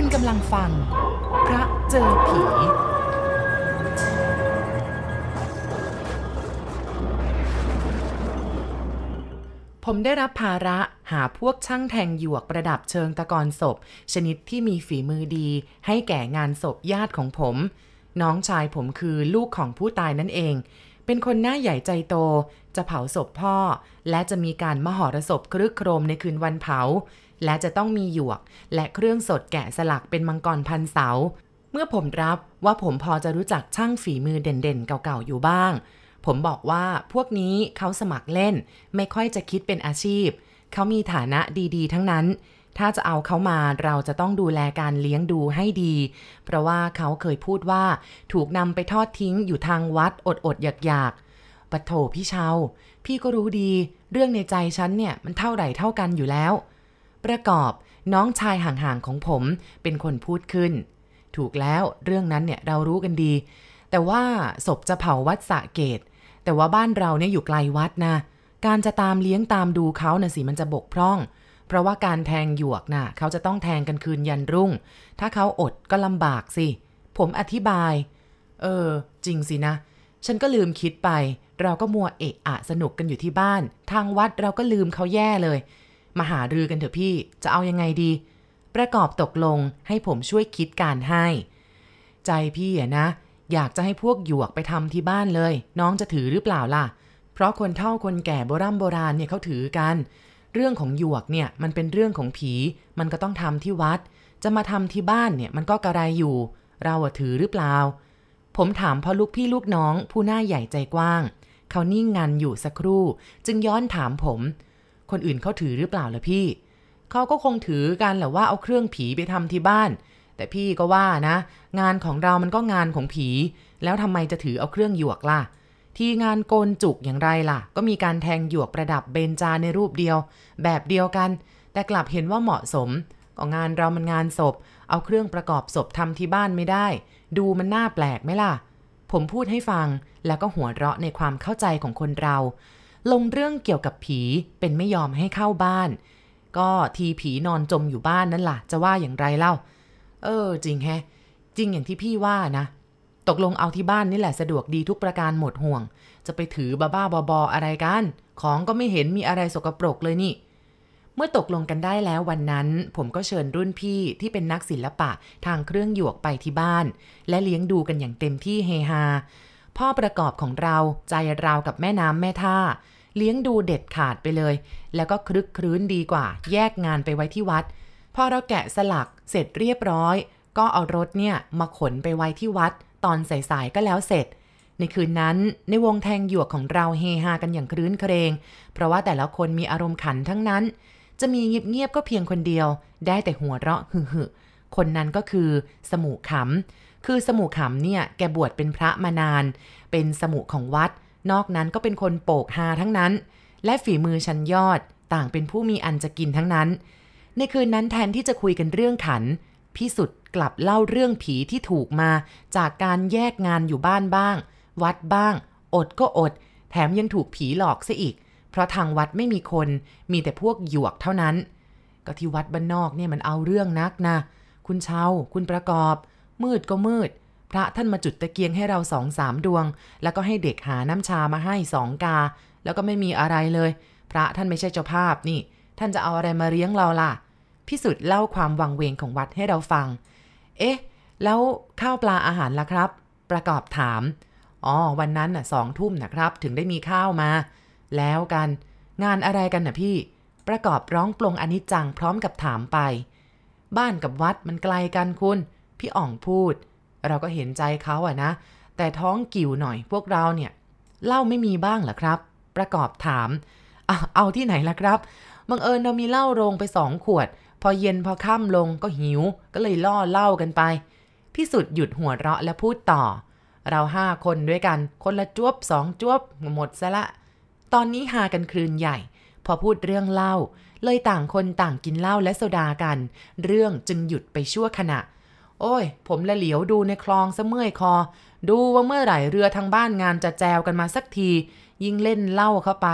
คุณกำลังฟัง พระเจอผี ผมได้รับภาระหาพวกช่างแทงหยวกประดับเชิงตะกอนศพ ชนิดที่มีฝีมือดี ให้แก่งานศพญาติของผม น้องชายผมคือลูกของผู้ตายนั่นเอง เป็นคนหน้าใหญ่ใจโต จะเผาศพพ่อ และจะมีการมหรสพครึกโครมในคืนวันเผา และจะต้องมีหยวก และเครื่องสดแกะสลักเป็นมังกรพันเสา เมื่อผมรับว่าผมพอจะรู้จักช่างฝีมือเด่นๆ เก่าๆ อยู่บ้าง ผมบอกว่าพวกนี้เขาสมัครเล่น ไม่ค่อยจะคิดเป็นอาชีพ เขามีฐานะดีๆ ทั้งนั้น ถ้าจะเอาเขามาเราจะต้องดูแลการเลี้ยงดูให้ดี เพราะว่าเขาเคยพูดว่าถูกนำไปทอดทิ้งอยู่ทางวัดอดๆอยากๆปัดโถพี่เชาพี่ก็รู้ดี เรื่องในใจฉันเนี่ยมันเท่าไหร่เท่ากันอยู่แล้ว ประกอบน้องชายห่างๆของผมเป็นคนพูดขึ้น ถูกแล้วเรื่องนั้นเนี่ยเรารู้กันดี แต่ว่าศพจะเผาวัดสะเกต แต่ว่าบ้านเราเนี่ยอยู่ไกลวัดนะ การจะตามเลี้ยงตามดูเขาน่ะสิมันจะบกพร่อง เพราะว่าการแทงหยวกน่ะเขาจะต้องแทงกันคืนยันรุ่ง ถ้าเขาอดก็ลำบากสิ ผมอธิบาย เออ จริงสินะ ฉันก็ลืมคิดไป เราก็มัวเอะอะสนุกกันอยู่ที่บ้าน ทางวัดเราก็ลืมเขาแย่เลย มาหารือกันเถอะพี่จะเอายังไงดี ประกอบตกลงให้ผมช่วยคิดการให้ ใจพี่อะนะ อยากจะให้พวกหยวกไปทำที่บ้านเลย น้องจะถือหรือเปล่าล่ะ เพราะคนเฒ่าคนแก่โบราณโบราณเนี่ยเขาถือกัน เรื่องของหยวกเนี่ยมันเป็นเรื่องของผี มันก็ต้องทำที่วัด จะมาทำที่บ้านเนี่ยมันก็กระไรอยู่ เราอะถือหรือเปล่า ผมถามพราะลูกพี่ลูกน้องผู้หน้าใหญ่ใจกว้างเขานิ่งงันอยู่สักครู่ จึงย้อนถามผม คนอื่นเขาถือหรือเปล่าล่ะพี่ เขาก็คงถือกันแหละว่าเอาเครื่องผีไปทำที่บ้าน แต่พี่ก็ว่านะ งานของเรามันก็งานของผี แล้วทำไมจะถือเอาเครื่องหยวกล่ะ ที่งานโกนจุกอย่างไรล่ะ ก็มีการแทงหยวกประดับเบญจาในรูปเดียว แบบเดียวกัน แต่กลับเห็นว่าเหมาะสมก็งานเรามันงานศพ เอาเครื่องประกอบศพทำที่บ้านไม่ได้ ดูมันน่าแปลกไหมล่ะผมพูดให้ฟังแล้วก็หัวเราะในความเข้าใจของคนเรา ลงเรื่องเกี่ยวกับผีเป็นไม่ยอมให้เข้าบ้าน ก็ทีผีนอนจมอยู่บ้านนั่นล่ะ จะว่าอย่างไรเล่า เออ จริงแฮะ จริงอย่างที่พี่ว่านะ ตกลงเอาที่บ้านนี่แหละสะดวกดีทุกประการหมดห่วง จะไปถือบ้าบ้าๆบอๆอะไรกัน ของก็ไม่เห็นมีอะไรสกปรกเลยนี่เมื่อตกลงกันได้แล้ววันนั้น ผมก็เชิญรุ่นพี่ที่เป็นนักศิลปะทางเครื่องหยวกไปที่บ้าน และเลี้ยงดูกันอย่างเต็มที่เฮฮาพ่อประกอบของเราใจราวกับแม่น้ำแม่ท่า เลี้ยงดูเด็ดขาดไปเลย แล้วก็คลึกครื้นดีกว่า แยกงานไปไว้ที่วัด พอเราแกะสลักเสร็จเรียบร้อย ก็เอารถเนี่ยมาขนไปไว้ที่วัด ตอนสายๆก็แล้วเสร็จ ในคืนนั้นในวงแทงหยวกของเราเฮฮากันอย่างครื้นเครง เพราะว่าแต่ละคนมีอารมณ์ขันทั้งนั้น จะมีเงียบๆก็เพียงคนเดียว ได้แต่หัวเราะหึ่ๆคนนั้นก็คือสมุขำ คือสมุขำเนี่ยแกบวชเป็นพระมานาน เป็นสมุของวัด นอกนั้นก็เป็นคนโปกฮาทั้งนั้น และฝีมือชั้นยอดต่างเป็นผู้มีอันจะกินทั้งนั้น ในคืนนั้นแทนที่จะคุยกันเรื่องขันพี่สุดกลับเล่าเรื่องผีที่ถูกมาจากการแยกงานอยู่บ้านบ้าง วัดบ้าง อดก็อด แถมยังถูกผีหลอกซะอีก เพราะทางวัดไม่มีคนมีแต่พวกหยวกเท่านั้น ก็ที่วัดบ้านนอกเนี่ยมันเอาเรื่องนักนะ คุณเชาคุณประกอบ มืดก็มืด พระท่านมาจุดตะเกียงให้เราสองสามดวง แล้วก็ให้เด็กหาน้ำชามาให้สองกา แล้วก็ไม่มีอะไรเลย พระท่านไม่ใช่เจ้าภาพนี่ ท่านจะเอาอะไรมาเลี้ยงเราล่ะ พิสุทธิ์เล่าความวังเวงของวัดให้เราฟัง เอ๊ะ แล้วข้าวปลาอาหารล่ะครับ ประกอบถาม อ๋อ วันนั้นน่ะสองทุ่มนะครับ ถึงได้มีข้าวมา แล้วกัน งานอะไรกันน่ะพี่ ประกอบร้องปลงอนิจจังพร้อมกับถามไป บ้านกับวัดมันไกลกันคุณ พี่อ่องพูด เราก็เห็นใจเขาอะนะ แต่ท้องกิ่วหน่อยพวกเราเนี่ยเหล้าไม่มีบ้างเหรอครับ ประกอบถามอเอาที่ไหนล่ะครับบังเอิญเรามีเหล้าโรงไปสองขวด พอเย็นพอค่ำลงก็หิว ก็เลยล่อเหล้ากันไปพี่สุดหยุดหัวเราะและพูดต่อ เราห้าคนด้วยกัน คนละจวบสองจวบหมดซะละ ตอนนี้หากันคลืนใหญ่ พอพูดเรื่องเหล้าเลยต่างคนต่างกินเหล้าและโซดากัน เรื่องจึงหยุดไปชั่วขณะ โอ้ย ผมละเหลียวดูในคลองซะเมื่อยคอ ดูว่าเมื่อไหร่เรือทางบ้านงานจะแจวกันมาสักที ยิ่งเล่นเหล้าเข้าไป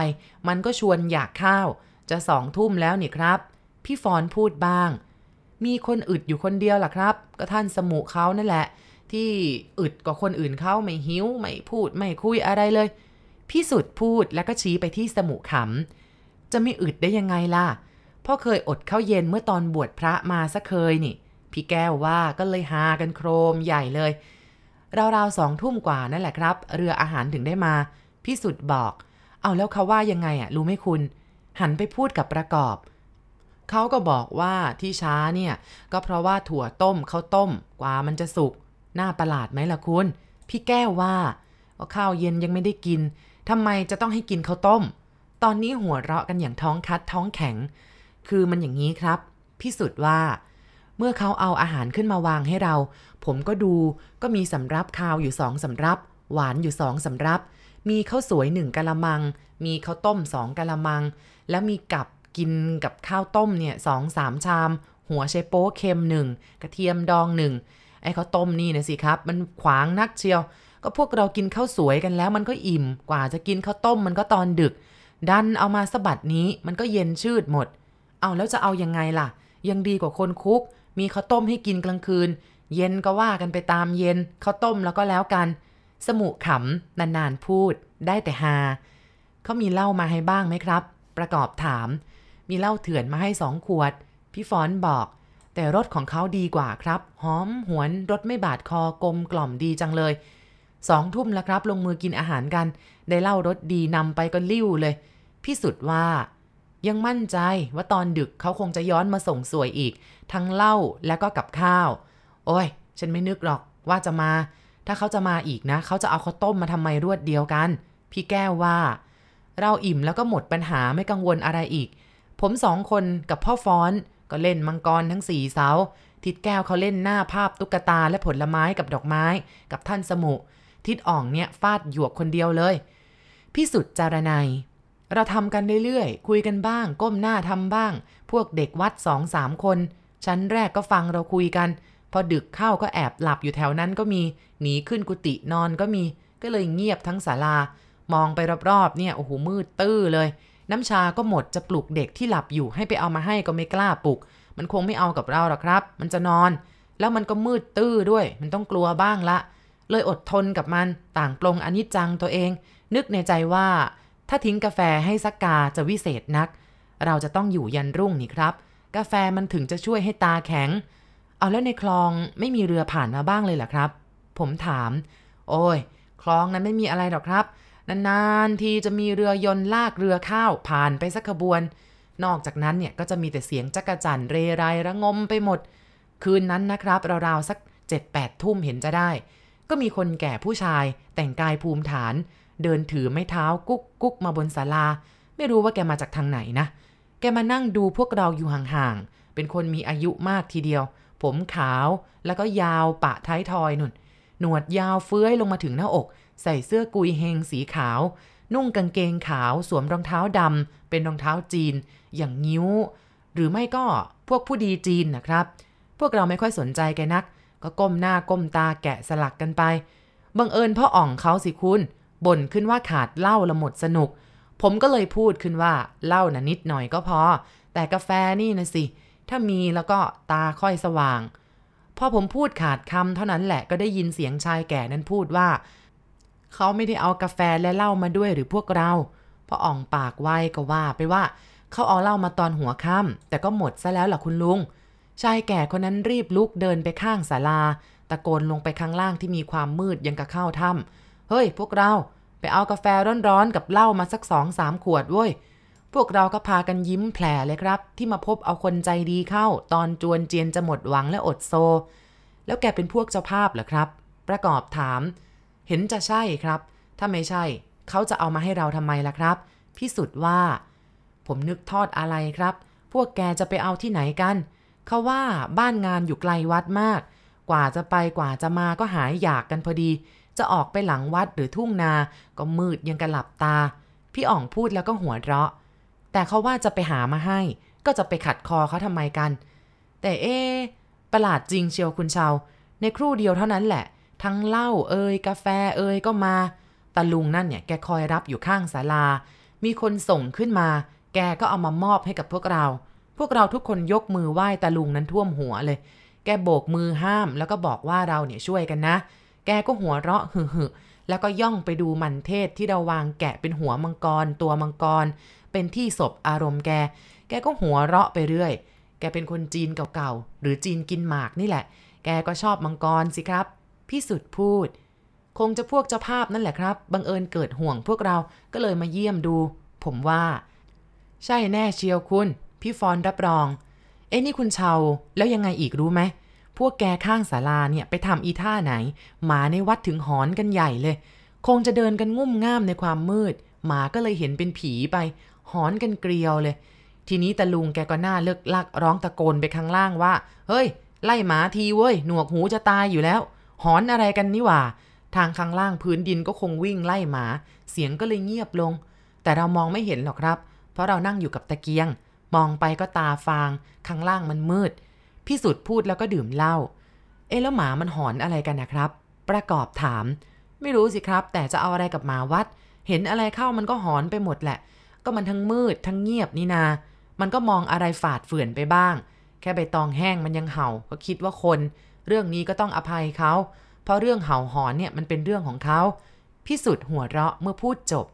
มันก็ชวนอยากข้าว จะสองทุ่มแล้วนี่ครับ พี่ฟอนพูดบ้าง มีคนอึดอยู่คนเดียวล่ะครับ ก็ท่านสมุเขานั่นแหละ ที่อึดกว่าคนอื่นเขาไม่หิวไม่พูดไม่คุยอะไรเลย พี่สุดพูดแล้วก็ชี้ไปที่สมุขำจะไม่อึดได้ยังไงล่ะพ่อเคยอดข้าวเย็นเมื่อตอนบวชพระมาซะเคยนี่ พี่แก้วว่าก็เลยหากันโครมใหญ่เลยราวๆสองทุ่มกว่านั่นแหละครับ เรืออาหารถึงได้มา พี่สุดบอก เอาแล้วเขาว่ายังไงอะรู้ไหมคุณ หันไปพูดกับประกอบ เขาก็บอกว่าที่ช้าเนี่ย ก็เพราะว่าถั่วต้มเขาต้ม กว่ามันจะสุกน่าประหลาดไหมล่ะคุณ พี่แก้วว่าข้าวเย็นยังไม่ได้กินทำไมจะต้องให้กินข้าวต้ม ตอนนี้หัวเราะกันอย่างท้องคัดท้องแข็ง คือมันอย่างนี้ครับ พี่สุดว่า เมื่อเขาเอาอาหารขึ้นมาวางให้เรา ผมก็ดูก็มีสำรับข้าวอยู่สองสำรับ หวานอยู่สองสำรับ มีข้าวสวยหนึ่งกะละมัง มีข้าวต้มสองกะละมัง แล้วมีกับกินกับข้าวต้มเนี่ยสองสามชาม หัวไชโป๊เค็มหนึ่งกระเทียมดองหนึ่งไอ้ข้าวต้มนี่นะสิครับ มันขวางนักเชียว ก็พวกเรากินข้าวสวยกันแล้ว มันก็อิ่มกว่าจะกินข้าวต้มมันก็ตอนดึก ดันเอามาสะบัดนี้มันก็เย็นชืดหมด เอาแล้วจะเอายังไงล่ะ ยังดีกว่าคนคุก มีข้าวต้มให้กินกลางคืน เย็นก็ว่ากันไปตามเย็นข้าวต้มแล้วก็แล้วกัน สมุขำนานๆพูด ได้แต่ฮาเขามีเหล้ามาให้บ้างไหมครับ ประกอบถาม มีเหล้าเถื่อนมาให้สองขวด พี่ฟอนบอก แต่รสของเขาดีกว่าครับ หอมหวนรสไม่บาดคอกลมกล่อมดีจังเลยสองทุ่มแล้วครับ ลงมือกินอาหารกัน ได้เหล้ารสดีนำไปก็ลิ้วเลย พี่สุดว่า ยังมั่นใจว่าตอนดึกเขาคงจะย้อนมาส่งสวยอีก ทั้งเหล้าและก็กับข้าว โอ้ย ฉันไม่นึกหรอกว่าจะมา ถ้าเขาจะมาอีกนะ เขาจะเอาข้าวต้มมาทำไมรวดเดียวกัน พี่แก้วว่า เราอิ่มแล้วก็หมดปัญหาไม่กังวลอะไรอีก ผมสองคนกับพ่อฟ้อนก็เล่นมังกรทั้งสี่เสา ทิดแก้วเขาเล่นหน้าภาพตุ๊กตาและผลไม้กับดอกไม้ กับท่านสมุ ทิดอ่องเนี่ยฟาดหยวกคนเดียวเลย พี่สุดจารนัย เราทำกันเรื่อยๆ คุยกันบ้าง ก้มหน้าทำบ้าง พวกเด็กวัดสองสามคน ชั้นแรกก็ฟังเราคุยกัน พอดึกเข้าก็แอบหลับอยู่แถวนั้นก็มี หนีขึ้นกุฏินอนก็มี ก็เลยเงียบทั้งศาลา มองไปรอบๆ เนี่ยโอ้โหมืดตื้อเลย น้ำชาก็หมดจะปลุกเด็กที่หลับอยู่ให้ไปเอามาให้ก็ไม่กล้าปลุก มันคงไม่เอากับเราหรอกครับ มันจะนอน แล้วมันก็มืดตื้อด้วย มันต้องกลัวบ้างละ เลยอดทนกับมัน ต่างปลงอนิจจังตัวเอง นึกในใจว่า ถ้าทิ้งกาแฟให้สักกาจะวิเศษนัก เราจะต้องอยู่ยันรุ่งนี่ครับ กาแฟมันถึงจะช่วยให้ตาแข็ง เอาแล้วในคลองไม่มีเรือผ่านมาบ้างเลยเหรอครับ ผมถาม โอ้ย คลองนั้นไม่มีอะไรหรอกครับ นานๆทีจะมีเรือยนต์ลากเรือข้าวผ่านไปสักขบวน นอกจากนั้นเนี่ยก็จะมีแต่เสียงจักรจั่นเรไรระงมไปหมด คืนนั้นนะครับราวๆสัก7จ็ดแปดทุ่มเห็นจะได้ ก็มีคนแก่ผู้ชายแต่งกายภูมิฐาน เดินถือไม้เท้ากุ๊กกุ๊กมาบนศาลา ไม่รู้ว่าแกมาจากทางไหนนะ แกมานั่งดูพวกเราอยู่ห่างๆ เป็นคนมีอายุมากทีเดียว ผมขาวแล้วก็ยาวปะท้ายทอยนุ่น หนวดยาวเฟื้อยลงมาถึงหน้าอก ใส่เสื้อกุยเฮงสีขาว นุ่งกางเกงขาวสวมรองเท้าดำเป็นรองเท้าจีน อย่างนิ้ว หรือไม่ก็พวกผู้ดีจีนนะครับ พวกเราไม่ค่อยสนใจแกนัก ก็ก้มหน้าก้มตาแกะสลักกันไปบังเอิญพ่ออ่องเขาสิคุณ บ่นขึ้นว่าขาดเหล้าละหมดสนุก ผมก็เลยพูดขึ้นว่าเหล้านะนิดหน่อยก็พอ แต่กาแฟนี่นะสิ ถ้ามีแล้วก็ตาค่อยสว่าง พอผมพูดขาดคำเท่านั้นแหละก็ได้ยินเสียงชายแก่นั้นพูดว่า เขาไม่ได้เอากาแฟและเหล้ามาด้วยหรือพวกเราพออ่องปากไวก็ว่าไปว่าเขาเอาเหล้ามาตอนหัวค่ำแต่ก็หมดซะแล้วล่ะคุณลุงชายแก่คนนั้นรีบลุกเดินไปข้างศาลา ตะโกนลงไปข้างล่างที่มีความมืดยังกะเข้าถ้ำ เฮ้ยพวกเราไปเอากาแฟร้อนๆกับเหล้ามาสักสองสามขวดเว้ย พวกเราก็พากันยิ้มแผลเลยครับ ที่มาพบเอาคนใจดีเข้า ตอนจวนเจียนจะหมดหวังและอดโซ แล้วแกเป็นพวกเจ้าภาพเหรอครับ ประกอบถาม เห็นจะใช่ครับ ถ้าไม่ใช่ เขาจะเอามาให้เราทำไมล่ะครับ พิสุทธ์ว่า ผมนึกทอดอะไรครับ พวกแกจะไปเอาที่ไหนกัน เขาว่าบ้านงานอยู่ไกลวัดมาก กว่าจะไปกว่าจะมาก็หายอยากกันพอดี จะออกไปหลังวัดหรือทุ่งนา ก็มืดยังกระหลับตา พี่อ่องพูดแล้วก็หัวเราะ แต่เขาว่าจะไปหามาให้ ก็จะไปขัดคอเขาทำไมกัน แต่เอ๊ประหลาดจริงเชียวคุณชาว ในครู่เดียวเท่านั้นแหละ ทั้งเหล้าเอ่ยกาแฟเอ่ยก็มาตาลุงนั่นเนี่ยแกคอยรับอยู่ข้างศาลา มีคนส่งขึ้นมา แกก็เอามามอบให้กับพวกเรา พวกเราทุกคนยกมือไหว้ตาลุงนั้นท่วมหัวเลย แกโบกมือห้ามแล้วก็บอกว่าเราเนี่ยช่วยกันนะ แกก็หัวเราะหึ่แล้วก็ย่องไปดูมันเทศที่เราวางแกะเป็นหัวมังกร ตัวมังกร เป็นที่ศพอารมณ์แก แกก็หัวเราะไปเรื่อย แกเป็นคนจีนเก่าๆ หรือจีนกินหมากนี่แหละ แกก็ชอบมังกรสิครับ พี่สุดพูด คงจะพวกเจ้าภาพนั่นแหละครับ บังเอิญเกิดห่วงพวกเราก็เลยมาเยี่ยมดู ผมว่า ใช่แน่เชียวคุณ พี่ฟอนรับรอง เอ้นี่คุณเชาแล้วยังไงอีกรู้ไหม พวกแกข้างศาลาเนี่ยไปทำอีท่าไหน หมาในวัดถึงหอนกันใหญ่เลย คงจะเดินกันงุ่มง่ามในความมืด หมาก็เลยเห็นเป็นผีไป หอนกันเกลียวเลย ทีนี้ตาลุงแกก็หน้าเลิกลักร้องตะโกนไปข้างล่างว่า เฮ้ย ไล่หมาทีเว้ย หนวกหูจะตายอยู่แล้ว หอนอะไรกันนี่หว่า ทางข้างล่างพื้นดินก็คงวิ่งไล่หมา เสียงก็เลยเงียบลง แต่เรามองไม่เห็นหรอกครับ เพราะเรานั่งอยู่กับตะเกียง มองไปก็ตาฟาง ข้างล่างมันมืด พี่สุดพูดแล้วก็ดื่มเหล้า เอ๊ะแล้วหมามันหอนอะไรกันนะครับ ประกอบถาม ไม่รู้สิครับ แต่จะเอาอะไรกับหมาวัด เห็นอะไรเข้ามันก็หอนไปหมดแหละ ก็มันทั้งมืดทั้งเงียบนี่นา มันก็มองอะไรฝาดเฟื่อนไปบ้าง แค่ใบตองแห้งมันยังเห่า ก็คิดว่าคน เรื่องนี้ก็ต้องอภัยเขา เพราะเรื่องเห่าหอนเนี่ยมันเป็นเรื่องของเขาพี่สุดหัวเราะเมื่อพูดจบ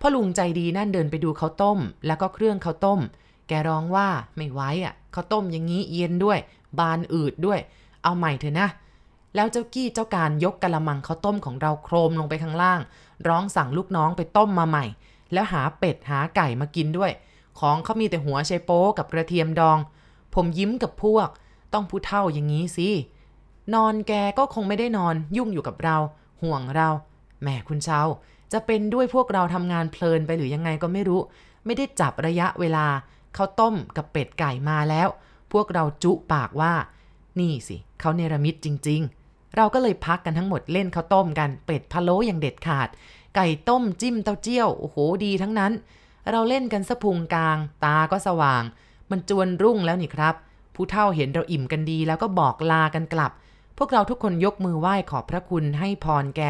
พ่อลุงใจดีนั่นเดินไปดูข้าวต้ม แล้วก็เครื่องข้าวต้ม แกร้องว่าไม่ไหวอะข้าวต้มอย่างนี้เย็นด้วย บานอืดด้วย เอาใหม่เถอะนะ แล้วเจ้ากี้เจ้าการยกกะละมังข้าวต้มของเราโครมลงไปข้างล่าง ร้องสั่งลูกน้องไปต้มมาใหม่ แล้วหาเป็ดหาไก่มากินด้วย ของเขามีแต่หัวไชโป๊กับกระเทียมดอง ผมยิ้มกับพวก ต้องพูดเท่าอย่างนี้สินอนแกก็คงไม่ได้นอนยุ่งอยู่กับเรา ห่วงเราแหมคุณเชาจะเป็นด้วยพวกเราทำงานเพลินไปหรือยังไงก็ไม่รู้ ไม่ได้จับระยะเวลา ขาต้มกับเป็ดไก่มาแล้ว พวกเราจุปากว่า นี่สิเขาเนรมิตจริง ๆ เราก็เลยพักกันทั้งหมดเล่นข้าวต้มกันเป็ดพะโล้อย่างเด็ดขาด ไก่ต้มจิ้มเต้าเจี้ยวโอ้โหดีทั้งนั้น เราเล่นกันสะพุงกลาง ตาก็สว่าง มันจวนรุ่งแล้วนี่ครับ ผู้เฒ่าเห็นเราอิ่มกันดี แล้วก็บอกลากันกลับพวกเราทุกคนยกมือไหว้ขอบพระคุณให้พรแก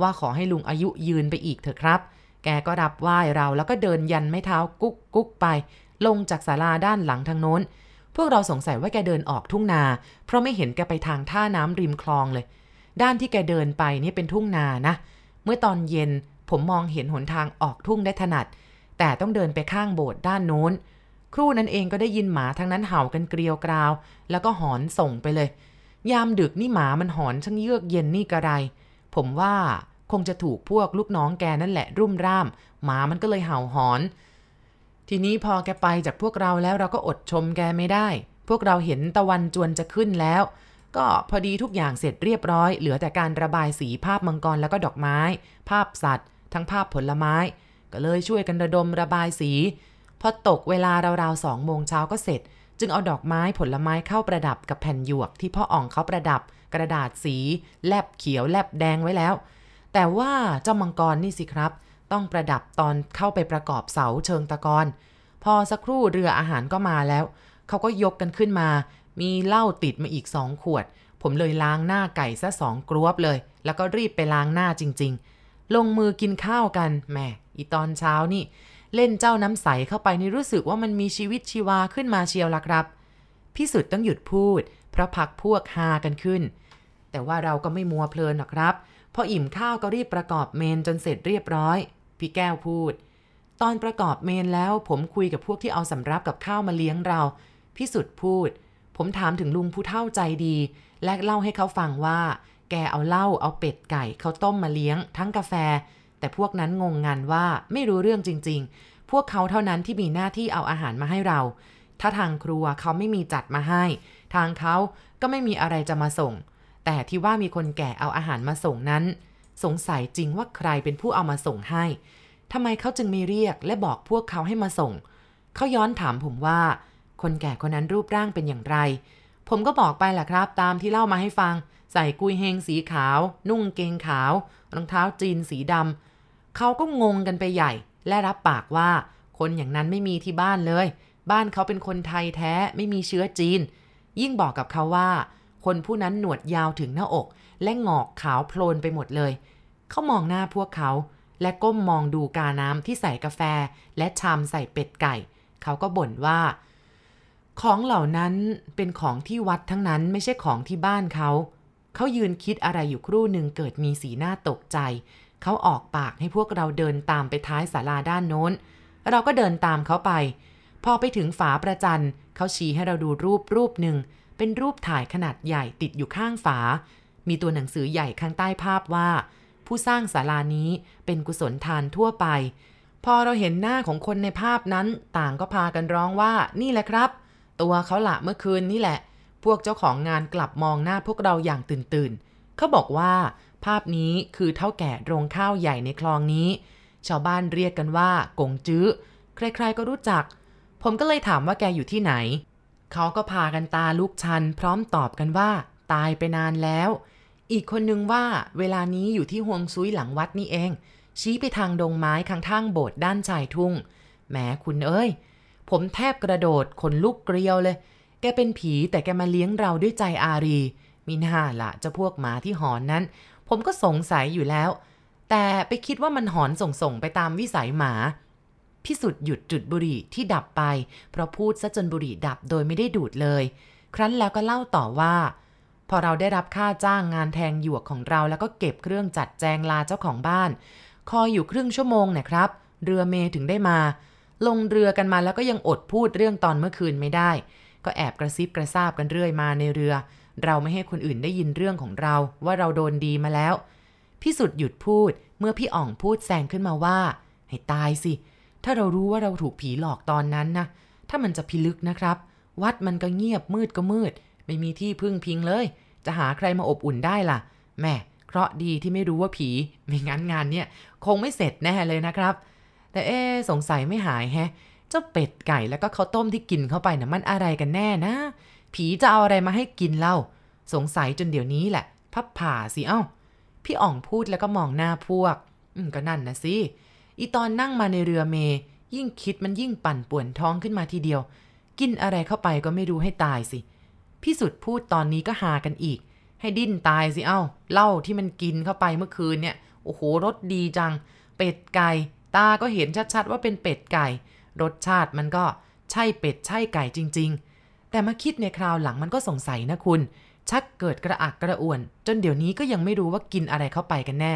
ว่าขอให้ลุงอายุยืนไปอีกเถอะครับ แกก็รับไหว้เราแล้วก็เดินยันไม่เท้ากุ๊กกุ๊กไป ลงจากศาลาด้านหลังทางโน้น พวกเราสงสัยว่าแกเดินออกทุ่งนา เพราะไม่เห็นแกไปทางท่าน้ำริมคลองเลย ด้านที่แกเดินไปนี่เป็นทุ่งนานะ เมื่อตอนเย็นผมมองเห็นหนทางออกทุ่งได้ถนัด แต่ต้องเดินไปข้างโบสถ์ด้านโน้น ครู่นั้นเองก็ได้ยินหมาทั้งนั้นเห่ากันเกลียวกราว แล้วก็หอนส่งไปเลย ยามดึกนี่หมามันหอนช่างเยือกเย็นนี่กระไร ผมว่าคงจะถูกพวกลูกน้องแกนั่นแหละรุ่มร่าม หมามันก็เลยเห่าหอน ทีนี้พอแกไปจากพวกเราแล้วเราก็อดชมแกไม่ได้ พวกเราเห็นตะวันจวนจะขึ้นแล้ว ก็พอดีทุกอย่างเสร็จเรียบร้อย เหลือแต่การระบายสีภาพมังกรแล้วก็ดอกไม้ ภาพสัตว์ ทั้งภาพผลไม้ ก็เลยช่วยกันระดมระบายสี พอตกเวลาราวๆสองโมงเช้าก็เสร็จ จึงเอาดอกไม้ผลไม้เข้าประดับกับแผ่นหยวกที่พ่ออ่องเขาประดับ กระดาษสี แลบเขียวแลบแดงไว้แล้ว แต่ว่าเจ้ามังกรนี่สิครับ ต้องประดับตอนเข้าไปประกอบเสาเชิงตะกอนพอสักครู่เรืออาหารก็มาแล้ว เขาก็ยกกันขึ้นมา มีเหล้าติดมาอีกสองขวด ผมเลยล้างหน้าไก่ซะสองกรวบเลย แล้วก็รีบไปล้างหน้าจริง ๆ ลงมือกินข้าวกันแหมอีตอนเช้านี่ เล่นเจ้าน้ำใสเข้าไปนี่รู้สึกว่ามันมีชีวิตชีวาขึ้นมาเชียวละครับพี่สุดต้องหยุดพูด เพราะพักพวกฮากันขึ้น แต่ว่าเราก็ไม่มัวเพลินหรอกครับพออิ่มข้าวก็รีบประกอบเมนจนเสร็จเรียบร้อย พี่แก้วพูด ตอนประกอบเมนแล้วผมคุยกับพวกที่เอาสำรับกับข้าวมาเลี้ยงเรา พี่สุดพูด ผมถามถึงลุงผู้เท่าใจดี และเล่าให้เขาฟังว่า แกเอาเหล้าเอาเป็ดไก่เขาต้มมาเลี้ยง ทั้งกาแฟ แต่พวกนั้นงงงันว่าไม่รู้เรื่องจริง ๆ พวกเขาเท่านั้นที่มีหน้าที่เอาอาหารมาให้เรา ถ้าทางครัวเขาไม่มีจัดมาให้ ทางเขาก็ไม่มีอะไรจะมาส่ง แต่ที่ว่ามีคนแก่เอาอาหารมาส่งนั้น สงสัยจริงว่าใครเป็นผู้เอามาส่งให้ทำไมเขาจึงไม่เรียกและบอกพวกเขาให้มาส่ง เขาย้อนถามผมว่า คนแก่คนนั้นรูปร่างเป็นอย่างไร ผมก็บอกไปแหละครับ ตามที่เล่ามาให้ฟัง ใส่กุยเฮงสีขาว นุ่งเกงขาวรองเท้าจีนสีดำเขาก็งงกันไปใหญ่ และรับปากว่า คนอย่างนั้นไม่มีที่บ้านเลย บ้านเขาเป็นคนไทยแท้ไม่มีเชื้อจีน ยิ่งบอกกับเขาว่า คนผู้นั้นหนวดยาวถึงหน้าอก และงอกขาวโพลนไปหมดเลย เขามองหน้าพวกเขา และก้มมองดูกาน้ำที่ใส่กาแฟ และชามใส่เป็ดไก่ เขาก็บ่นว่า ของเหล่านั้นเป็นของที่วัดทั้งนั้นไม่ใช่ของที่บ้านเขา เขายืนคิดอะไรอยู่ครู่หนึ่งเกิดมีสีหน้าตกใจ เขาออกปากให้พวกเราเดินตามไปท้ายศาลาด้านโน้น เราก็เดินตามเขาไป พอไปถึงฝาประจันเขาชี้ให้เราดูรูปรูปหนึ่งเป็นรูปถ่ายขนาดใหญ่ติดอยู่ข้างฝา มีตัวหนังสือใหญ่ข้างใต้ภาพว่า ผู้สร้างศาลานี้เป็นกุศลทานทั่วไป พอเราเห็นหน้าของคนในภาพนั้น ต่างก็พากันร้องว่า นี่แหละครับ ตัวเขาละเมื่อคืนนี่แหละ พวกเจ้าของงานกลับมองหน้าพวกเราอย่างตื่นตื่นเขาบอกว่า ภาพนี้คือเท่าแก่โรงข้าวใหญ่ในคลองนี้ ชาวบ้านเรียกกันว่ากงจื้อ ใครๆก็รู้จัก ผมก็เลยถามว่าแกอยู่ที่ไหนเขาก็พากันตาลุกชัน พร้อมตอบกันว่า ตายไปนานแล้ว อีกคนนึงว่าเวลานี้อยู่ที่ฮวงซุยหลังวัดนี่เอง ชี้ไปทางดงไม้ข้างทางโบสถ์ด้านชายทุ่งแหมคุณเอ้ย ผมแทบกระโดดขนลุกเกลียวเลย แกเป็นผีแต่แกมาเลี้ยงเราด้วยใจอารี มีหน้าละเจ้าพวกหมาที่หอนนั้น ผมก็สงสัยอยู่แล้ว แต่ไปคิดว่ามันหอนส่งๆไปตามวิสัยหมาพิสุทธิ์หยุดจุดบุหรี่ที่ดับไป เพราะพูดซะจนบุหรี่ดับโดยไม่ได้ดูดเลย ครั้นแล้วก็เล่าต่อว่า พอเราได้รับค่าจ้างงานแทงหยวกของเราแล้วก็เก็บเครื่องจัดแจงลาเจ้าของบ้าน คอยอยู่ครึ่งชั่วโมงนะครับ เรือเมถึงได้มา ลงเรือกันมาแล้วก็ยังอดพูดเรื่องตอนเมื่อคืนไม่ได้ ก็แอบกระซิบกระซาบกันเรื่อยมาในเรือ เราไม่ให้คนอื่นได้ยินเรื่องของเราว่าเราโดนดีมาแล้วพี่สุดหยุดพูดเมื่อพี่อ่องพูดแซงขึ้นมาว่า ให้ตายสิ ถ้าเรารู้ว่าเราถูกผีหลอกตอนนั้นนะถ้ามันจะพิลึกนะครับ วัดมันก็เงียบมืดก็มืด ไม่มีที่พึ่งพิงเลย จะหาใครมาอบอุ่นได้ล่ะ แม่เคราะดีที่ไม่รู้ว่าผี ไม่งั้นงานเนี่ยคงไม่เสร็จแน่เลยนะครับ แต่เอ๊สงสัยไม่หายแฮะ เจ้าเป็ดไก่แล้วก็ข้าวต้มที่กินเข้าไปนะ่ะมันอะไรกันแน่นะ ผีจะเอาอะไรมาให้กินเล่า สงสัยจนเดี๋ยวนี้แหละ พับผ่าสิเอ้า พี่อ่องพูดแล้วก็มองหน้าพวก อืมก็นั่นนะสิ อีตอนนั่งมาในเรือเมยิ่งคิดมันยิ่งปั่นป่วนท้องขึ้นมาทีเดียว กินอะไรเข้าไปก็ไม่รู้ให้ตายสิ พี่สุดพูดตอนนี้ก็หากันอีก ให้ดิ้นตายสิเอ้าเหล้าที่มันกินเข้าไปเมื่อคืนเนี่ย โอ้โหรสดีจัง เป็ดไก่ ตาก็เห็นชัดๆ ว่าเป็นเป็ดไก่ รสชาติมันก็ใช่เป็ดใช่ไก่จริง ๆ แต่มาคิดในคราวหลังมันก็สงสัยนะคุณ ชักเกิดกระอักกระอ่วน จนเดี๋ยวนี้ก็ยังไม่รู้ว่ากินอะไรเข้าไปกันแน่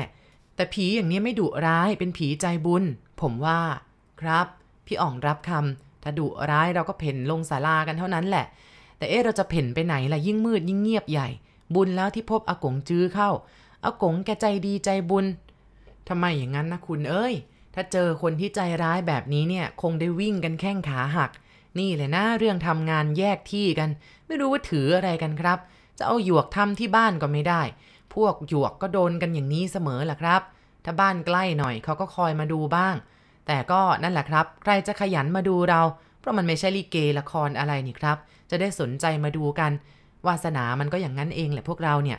แต่ผีอย่างนี้ไม่ดุร้ายเป็นผีใจบุญ ผมว่า ครับ พี่อ่องรับคำถ้าดุร้ายเราก็เพ่นลงศาลากันเท่านั้นแหละ แต่เอ๊ะเราจะเพ่นไปไหนล่ะยิ่งมืดยิ่งเงียบใหญ่ บุญแล้วที่พบอากงจื้อเข้าอากงแกใจดีใจบุญทำไมอย่างนั้นนะคุณเอ้ย ถ้าเจอคนที่ใจร้ายแบบนี้เนี่ย คงได้วิ่งกันแข้งขาหัก นี่เลยนะเรื่องทำงานแยกที่กัน ไม่รู้ว่าถืออะไรกันครับ จะเอาหยวกทำที่บ้านก็ไม่ได้ พวกหยวกก็โดนกันอย่างนี้เสมอแหละครับ ถ้าบ้านใกล้หน่อยเขาก็คอยมาดูบ้าง แต่ก็นั่นแหละครับ ใครจะขยันมาดูเรา เพราะมันไม่ใช่ลิเกละครอะไรนี่ครับ จะได้สนใจมาดูกัน วาสนามันก็อย่างนั้นเองแหละพวกเราเนี่ย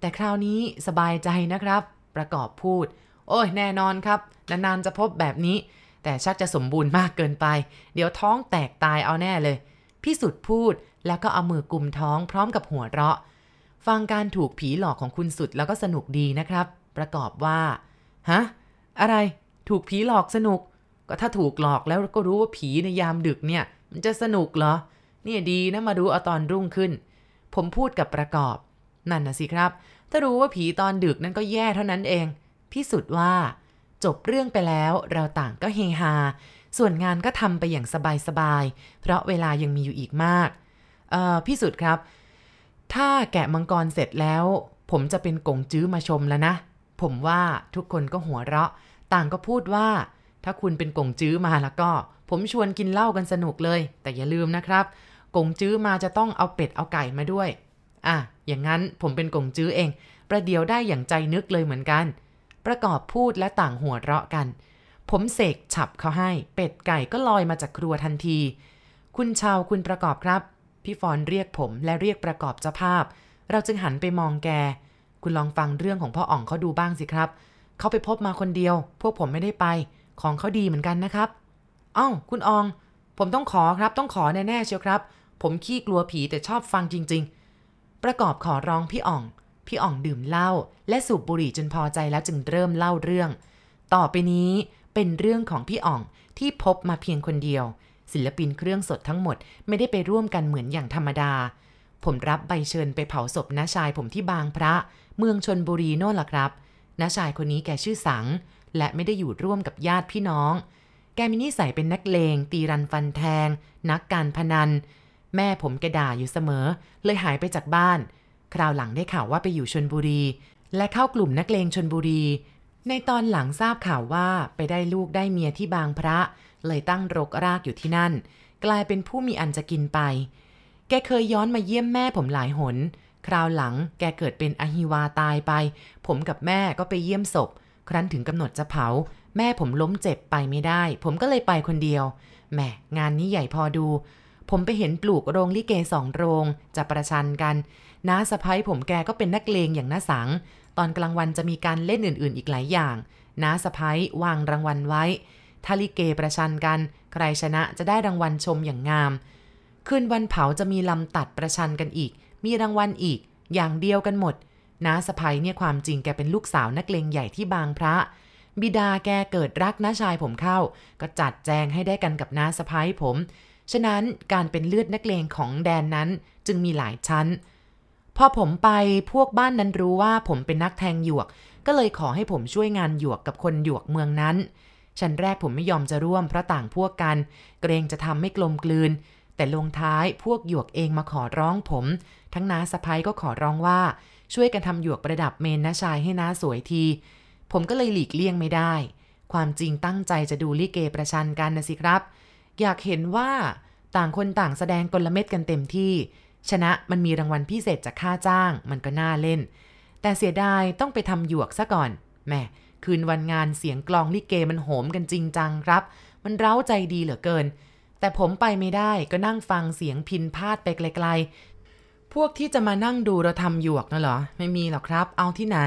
แต่คราวนี้สบายใจนะครับ ประกอบพูด โอ้ยแน่นอนครับ นานๆจะพบแบบนี้ แต่ชักจะสมบูรณ์มากเกินไป เดี๋ยวท้องแตกตายเอาแน่เลย พี่สุดพูดแล้วก็เอามือกลุ่มท้องพร้อมกับหัวเราะ ฟังการถูกผีหลอกของคุณสุดแล้วก็สนุกดีนะครับ ประกอบว่า ฮะ อะไร ถูกผีหลอกสนุก ก็ถ้าถูกหลอกแล้วก็รู้ว่าผีในยามดึกเนี่ย มันจะสนุกเหรอ เนี่ยดีนะมารู้เอาตอนรุ่งขึ้น ผมพูดกับประกอบ นั่นนะสิครับ ถ้ารู้ว่าผีตอนดึกนั่นก็แย่เท่านั้นเองพี่สุดว่า จบเรื่องไปแล้วเราต่างก็เฮฮา ส่วนงานก็ทำไปอย่างสบายๆ เพราะเวลายังมีอยู่อีกมาก เอ่อพี่สุดครับ ถ้าแกะมังกรเสร็จแล้ว ผมจะเป็นกงจื้อมาชมแล้วนะ ผมว่าทุกคนก็หัวเราะ ต่างก็พูดว่าถ้าคุณเป็นกงจื้อมาแล้วก็ ผมชวนกินเหล้ากันสนุกเลย แต่อย่าลืมนะครับ กงจื้อมาจะต้องเอาเป็ดเอาไก่มาด้วย อะ อย่างนั้นผมเป็นกงจื้อเอง ประเดี๋ยวได้อย่างใจนึกเลยเหมือนกัน ประกอบพูดและต่างหัวเราะกัน ผมเสกฉับเขาให้ เป็ดไก่ก็ลอยมาจากครัวทันที คุณชาวคุณประกอบครับ พี่ฟอนเรียกผมและเรียกประกอบเจ้าภาพ เราจึงหันไปมองแก คุณลองฟังเรื่องของพ่ออ่องเขาดูบ้างสิครับ เขาไปพบมาคนเดียว พวกผมไม่ได้ไป ของเขาดีเหมือนกันนะครับ อ้าคุณออง ผมต้องขอครับ ต้องขอแน่ๆเชียวครับ ผมขี้กลัวผีแต่ชอบฟังจริง ๆ ประกอบขอร้องพี่อ่อง พี่อ่องดื่มเหล้าและสูบบุหรี่จนพอใจแล้วจึงเริ่มเล่าเรื่อง ต่อไปนี้เป็นเรื่องของพี่อ่องที่พบมาเพียงคนเดียว ศิลปินเครื่องสดทั้งหมดไม่ได้ไปร่วมกันเหมือนอย่างธรรมดา ผมรับใบเชิญไปเผาศพน้าชายผมที่บางพระ เมืองชนบุรีโน่นล่ะครับน้าชายคนนี้แกชื่อสัง และไม่ได้อยู่ร่วมกับญาติพี่น้อง แกมีนิสัยเป็นนักเลง ตีรันฟันแทง นักการพนัน แม่ผมแกด่าอยู่เสมอ เลยหายไปจากบ้าน คราวหลังได้ข่าวว่าไปอยู่ชนบุรี และเข้ากลุ่มนักเลงชนบุรี ในตอนหลังทราบข่าวว่าไปได้ลูกได้เมียที่บางพระ เลยตั้งรกรากอยู่ที่นั่น กลายเป็นผู้มีอันจะกินไป แกเคยย้อนมาเยี่ยมแม่ผมหลายหน คราวหลังแกเกิดเป็นอหิวาตายไป ผมกับแม่ก็ไปเยี่ยมศพ ครั้นถึงกำหนดจะเผา แม่ผมล้มเจ็บไปไม่ได้ ผมก็เลยไปคนเดียวแหมงานนี้ใหญ่พอดู ผมไปเห็นปลูกโรงลิเกสองโรงจะประชันกันน้าสะพ้ยผมแกก็เป็นนักเลงอย่างน้าสัง ตอนกลางวันจะมีการเล่นอื่น ๆ อีกหลายอย่างน้าสะพ้ยวางรางวัลไว้ถ้าลิเกประชันกัน ใครชนะจะได้รางวัลชมอย่างงาม คืนวันเผาจะมีลำตัดประชันกันอีก มีรางวัลอีก อย่างเดียวกันหมดน้าสะพ้ยเนี่ยความจริงแกเป็นลูกสาวนักเลงใหญ่ที่บางพระ บิดาแกเกิดรักน้าชายผมเข้า ก็จัดแจงให้ได้กันกับน้าสะพ้ยผม ฉะนั้นการเป็นเลือดนักเลงของแดนนั้นจึงมีหลายชั้น พอผมไปพวกบ้านนั้นรู้ว่าผมเป็นนักแทงหยวก ก็เลยขอให้ผมช่วยงานหยวกกับคนหยวกเมืองนั้น ชั้นแรกผมไม่ยอมจะร่วมเพราะต่างพวกกัน เกรงจะทำไม่กลมกลืน แต่ลงท้ายพวกหยวกเองมาขอร้องผม ทั้งน้าสะพ้ยก็ขอร้องว่า ช่วยกันทำหยวกประดับเมนน้าชายให้น้าสวยที ผมก็เลยหลีกเลี่ยงไม่ได้ ความจริงตั้งใจจะดูลิเกประชันกันนะสิครับ อยากเห็นว่าต่างคนต่างแสดงกลเม็ดกันเต็มที่ ชนะมันมีรางวัลพิเศษจากค่าจ้าง มันก็น่าเล่น แต่เสียดายต้องไปทำหยวกซะก่อนแหมคืนวันงานเสียงกลองลิเกมันโหมกันจริงจังครับ มันเร้าใจดีเหลือเกิน แต่ผมไปไม่ได้ก็นั่งฟังเสียงพินพาดไปไกลๆ พวกที่จะมานั่งดูเราทำหยวกนะเหรอ ไม่มีหรอกครับ เอาที่ไหน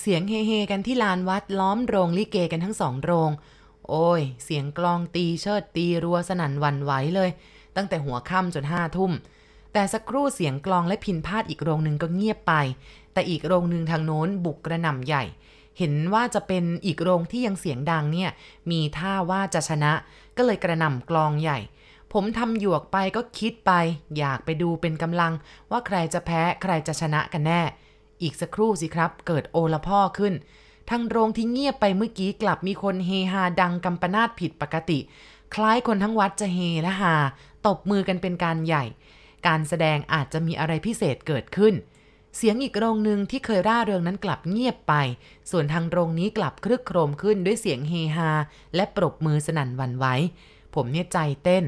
เสียงเฮๆกันที่ลานวัดล้อมโรงลิเกกันทั้งสองโรง โอ้ย เสียงกลองตีเชิดตีรัวสนั่นวันไหวเลย ตั้งแต่หัวค่ำจนห้าทุ่ม แต่สักครู่เสียงกลองและพินพาดอีกโรงหนึ่งก็เงียบไป แต่อีกโรงหนึ่งทางโน้นบุกกระหน่ำใหญ่ เห็นว่าจะเป็นอีกโรงที่ยังเสียงดังเนี่ย มีท่าว่าจะชนะ ก็เลยกระหน่ำกลองใหญ่ ผมทำหยวกไปก็คิดไป อยากไปดูเป็นกำลัง ว่าใครจะแพ้ใครจะชนะกันแน่ อีกสักครู่สิครับ เกิดโอละพ่อขึ้น ทั้งโรงที่เงียบไปเมื่อกี้กลับมีคนเฮฮาดังกำปนาดผิดปกติ คล้ายคนทั้งวัดจะเฮและฮาตบมือกันเป็นการใหญ่ การแสดงอาจจะมีอะไรพิเศษเกิดขึ้น เสียงอีกโรงหนึ่งที่เคยร่าเริงนั้นกลับเงียบไป ส่วนทางโรงนี้กลับครึกโครมขึ้นด้วยเสียงเฮฮาและปรบมือสนั่นวันไหวผมเนี่ยใจเต้น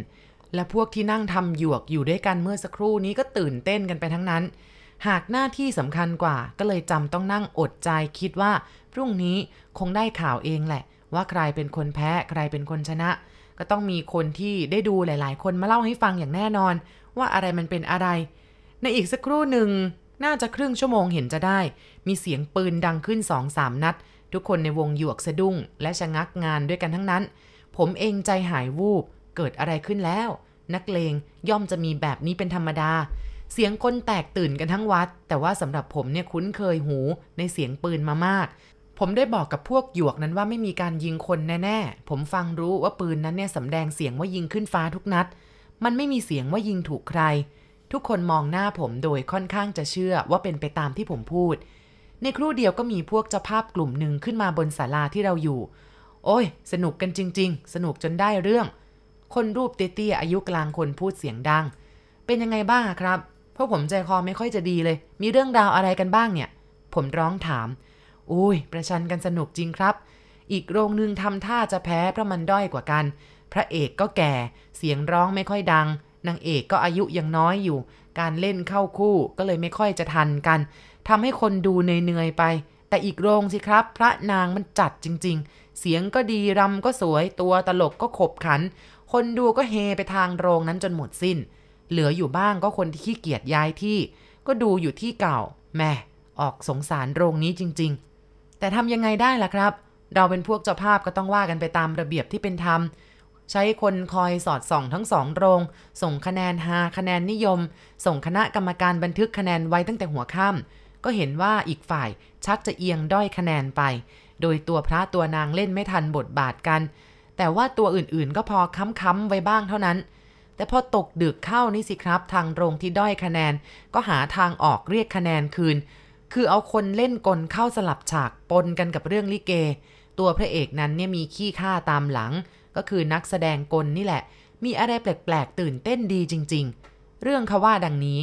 และพวกที่นั่งทำหยวกอยู่ด้วยกันเมื่อสักครู่นี้ก็ตื่นเต้นกันไปทั้งนั้น หากหน้าที่สำคัญกว่าก็เลยจำต้องนั่งอดใจคิดว่า พรุ่งนี้คงได้ข่าวเองแหละ ว่าใครเป็นคนแพ้ใครเป็นคนชนะ ก็ต้องมีคนที่ได้ดูหลาย ๆ คนมาเล่าให้ฟังอย่างแน่นอน ว่าอะไรมันเป็นอะไร ในอีกสักครู่หนึ่งน่าจะครึ่งชั่วโมงเห็นจะได้ มีเสียงปืนดังขึ้นสองสามนัด ทุกคนในวงหยวกสะดุ้ง และชะงักงานด้วยกันทั้งนั้น ผมเองใจหายวูบ เกิดอะไรขึ้นแล้ว นักเลงย่อมจะมีแบบนี้เป็นธรรมดา เสียงคนแตกตื่นกันทั้งวัด แต่ว่าสำหรับผมเนี่ยคุ้นเคยหูในเสียงปืนมามาก ผมได้บอกกับพวกหยวกนั้นว่าไม่มีการยิงคนแน่ๆ ผมฟังรู้ว่าปืนนั้นเนี่ยสำแดงเสียงว่ายิงขึ้นฟ้าทุกนัด มันไม่มีเสียงว่ายิงถูกใคร ทุกคนมองหน้าผมโดยค่อนข้างจะเชื่อว่าเป็นไปตามที่ผมพูด ในครู่เดียวก็มีพวกเจ้าภาพกลุ่มหนึ่งขึ้นมาบนศาลาที่เราอยู่ โอ้ย สนุกกันจริง ๆ สนุกจนได้เรื่อง คนรูปเตี้ยๆอายุกลางคนพูดเสียงดัง เป็นยังไงบ้างครับ เพราะผมใจคอไม่ค่อยจะดีเลย มีเรื่องราวอะไรกันบ้างเนี่ย ผมร้องถาม โอ้ย ประชันกันสนุกจริงครับ อีกโรงหนึ่งทำท่าจะแพ้เพราะมันด้อยกว่ากัน พระเอกก็แก่ เสียงร้องไม่ค่อยดัง นางเอกก็อายุยังน้อยอยู่ การเล่นเข้าคู่ก็เลยไม่ค่อยจะทันกันทำให้คนดูเหนื่อยๆไป แต่อีกโรงสิครับ พระนางมันจัดจริง ๆ เสียงก็ดีรำก็สวย ตัวตลกก็ขบขัน คนดูก็เฮไปทางโรงนั้นจนหมดสิ้น เหลืออยู่บ้างก็คนที่ขี้เกียจย้ายที่ ก็ดูอยู่ที่เก่าแม่ออกสงสารโรงนี้จริง ๆ แต่ทำยังไงได้ล่ะครับ เราเป็นพวกเจ้าภาพก็ต้องว่ากันไปตามระเบียบที่เป็นธรรม ใช้คนคอยสอดส่องทั้งสองโรง ส่งคะแนนหาคะแนนนิยม ส่งคณะกรรมการบันทึกคะแนนไว้ตั้งแต่หัวค่ำก็เห็นว่าอีกฝ่ายชักจะเอียงด้อยคะแนนไป โดยตัวพระตัวนางเล่นไม่ทันบทบาทกันแแต่ว่าตัวอื่นๆ ก็พอค้ำๆไว้บ้างเท่านั้นแต่พอตกดึกเข้านี่สิครับ ทางโรงที่ด้อยคะแนน ก็หาทางออกเรียกคะแนนคืน คือเอาคนเล่นกลเข้าสลับฉากปนกันกับเรื่องลิเก ตัวพระเอกนั้นเนี่ยมีขี้ข้าตามหลัง ก็คือนักแสดงกลนี่แหละ มีอะไรแปลกๆตื่นเต้นดีจริง ๆ เรื่องเขาว่าดังนี้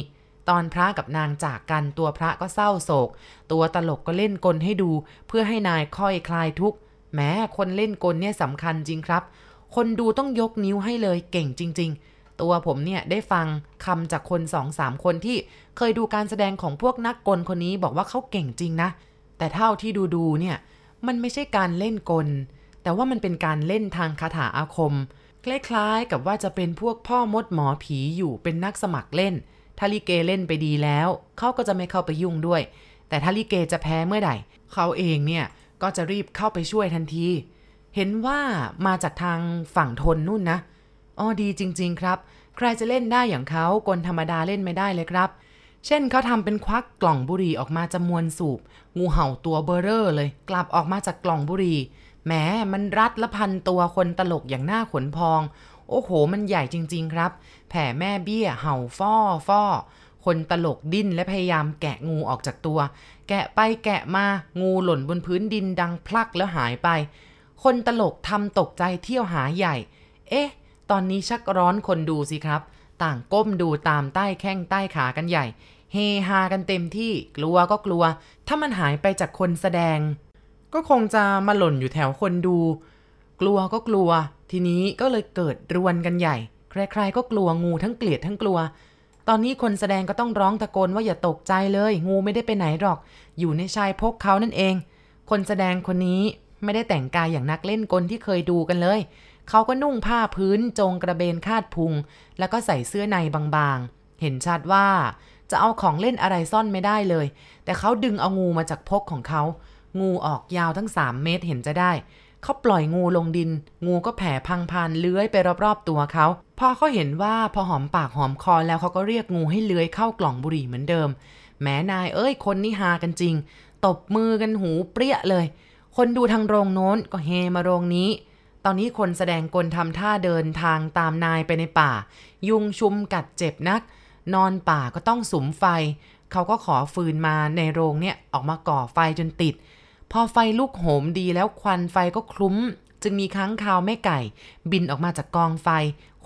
ตอนพระกับนางจากกันตัวพระก็เศร้าโศก ตัวตลกก็เล่นกลให้ดู เพื่อให้นายค่อยคลายทุกข์แม้คนเล่นกลเนี่ยสำคัญจริงครับ คนดูต้องยกนิ้วให้เลยเก่งจริง ๆ ตัวผมเนี่ยได้ฟังคำจากคนสองสามคนที่เคยดูการแสดงของพวกนักกลคนนี้บอกว่าเขาเก่งจริงนะ แต่เท่าที่ดูดูเนี่ยมันไม่ใช่การเล่นกล แต่ว่ามันเป็นการเล่นทางคาถาอาคม คล้ายๆกับว่าจะเป็นพวกพ่อมดหมอผีอยู่เป็นนักสมัครเล่น ถ้าลิเกเล่นไปดีแล้ว เขาก็จะไม่เข้าไปยุ่งด้วย แต่ถ้าลิเกจะแพ้เมื่อใดเขาเองเนี่ยก็จะรีบเข้าไปช่วยทันที เห็นว่ามาจากทางฝั่งทนนู่นนะ อ๋อดีจริง ๆ ครับ ใครจะเล่นได้อย่างเขากลธรรมดาเล่นไม่ได้เลยครับ เช่นเขาทำเป็นควักกล่องบุหรี่ออกมาจำมวนสูบ งูเห่าตัวเบอร์เรอร์เลย กลับออกมาจากกล่องบุหรี่แหมมันรัดและพันตัวคนตลกอย่างหน้าขนพอง โอ้โห มันใหญ่จริง ๆ ครับ แผ่แม่เบี้ยเห่าฟ้อฟ้อคนตลกดิ้นและพยายามแกะงูออกจากตัว แกะไปแกะมา งูหล่นบนพื้นดินดังพลักแล้วหายไป คนตลกทำตกใจเที่ยวหาใหญ่ เอ๊ะ ตอนนี้ชักร้อนคนดูสิครับ ต่างก้มดูตามใต้แข้งใต้ขากันใหญ่ เฮฮากันเต็มที่กลัวก็กลัว ถ้ามันหายไปจากคนแสดง ก็คงจะมาหล่นอยู่แถวคนดู กลัวก็กลัว ทีนี้ก็เลยเกิดรวนกันใหญ่ ใครๆก็กลัวงูทั้งเกลียดทั้งกลัว ตอนนี้คนแสดงก็ต้องร้องตะโกนว่าอย่าตกใจเลย งูไม่ได้ไปไหนหรอก อยู่ในชายพกเขานั่นเอง คนแสดงคนนี้ไม่ได้แต่งกายอย่างนักเล่นกลที่เคยดูกันเลย เขาก็นุ่งผ้าพื้นจงกระเบนคาดพุง แล้วก็ใส่เสื้อในบางๆ เห็นชัดว่าจะเอาของเล่นอะไรซ่อนไม่ได้เลย แต่เขาดึงเอางูมาจากพกของเขา งูออกยาวทั้ง 3 เมตรเห็นจะได้ เขาปล่อยงูลงดิน งูก็แผ่พังพานเลื้อยไปรอบๆตัวเขา พอเขาเห็นว่าพอหอมปากหอมคอแล้วเขาก็เรียกงูให้เลื้อยเข้ากล่องบุหรี่เหมือนเดิม แม้นายเอ้ยคนนี่ฮากันจริง ตบมือกันหูเปรี้ยเลย คนดูทางโรงโน้นก็เฮมาโรงนี้ อนนี้คนแสดงกลทำท่าเดินทางตามนายไปในป่า ยุงชุมกัดเจ็บนัก นอนป่าก็ต้องสุมไฟ เขาก็ขอฟืนมาในโรงเนี่ยออกมาก่อไฟจนติด พอไฟลุกโหมดีแล้วควันไฟก็คลุ้ม จึงมีค้างคาวแม่ไก่ บินออกมาจากกองไฟ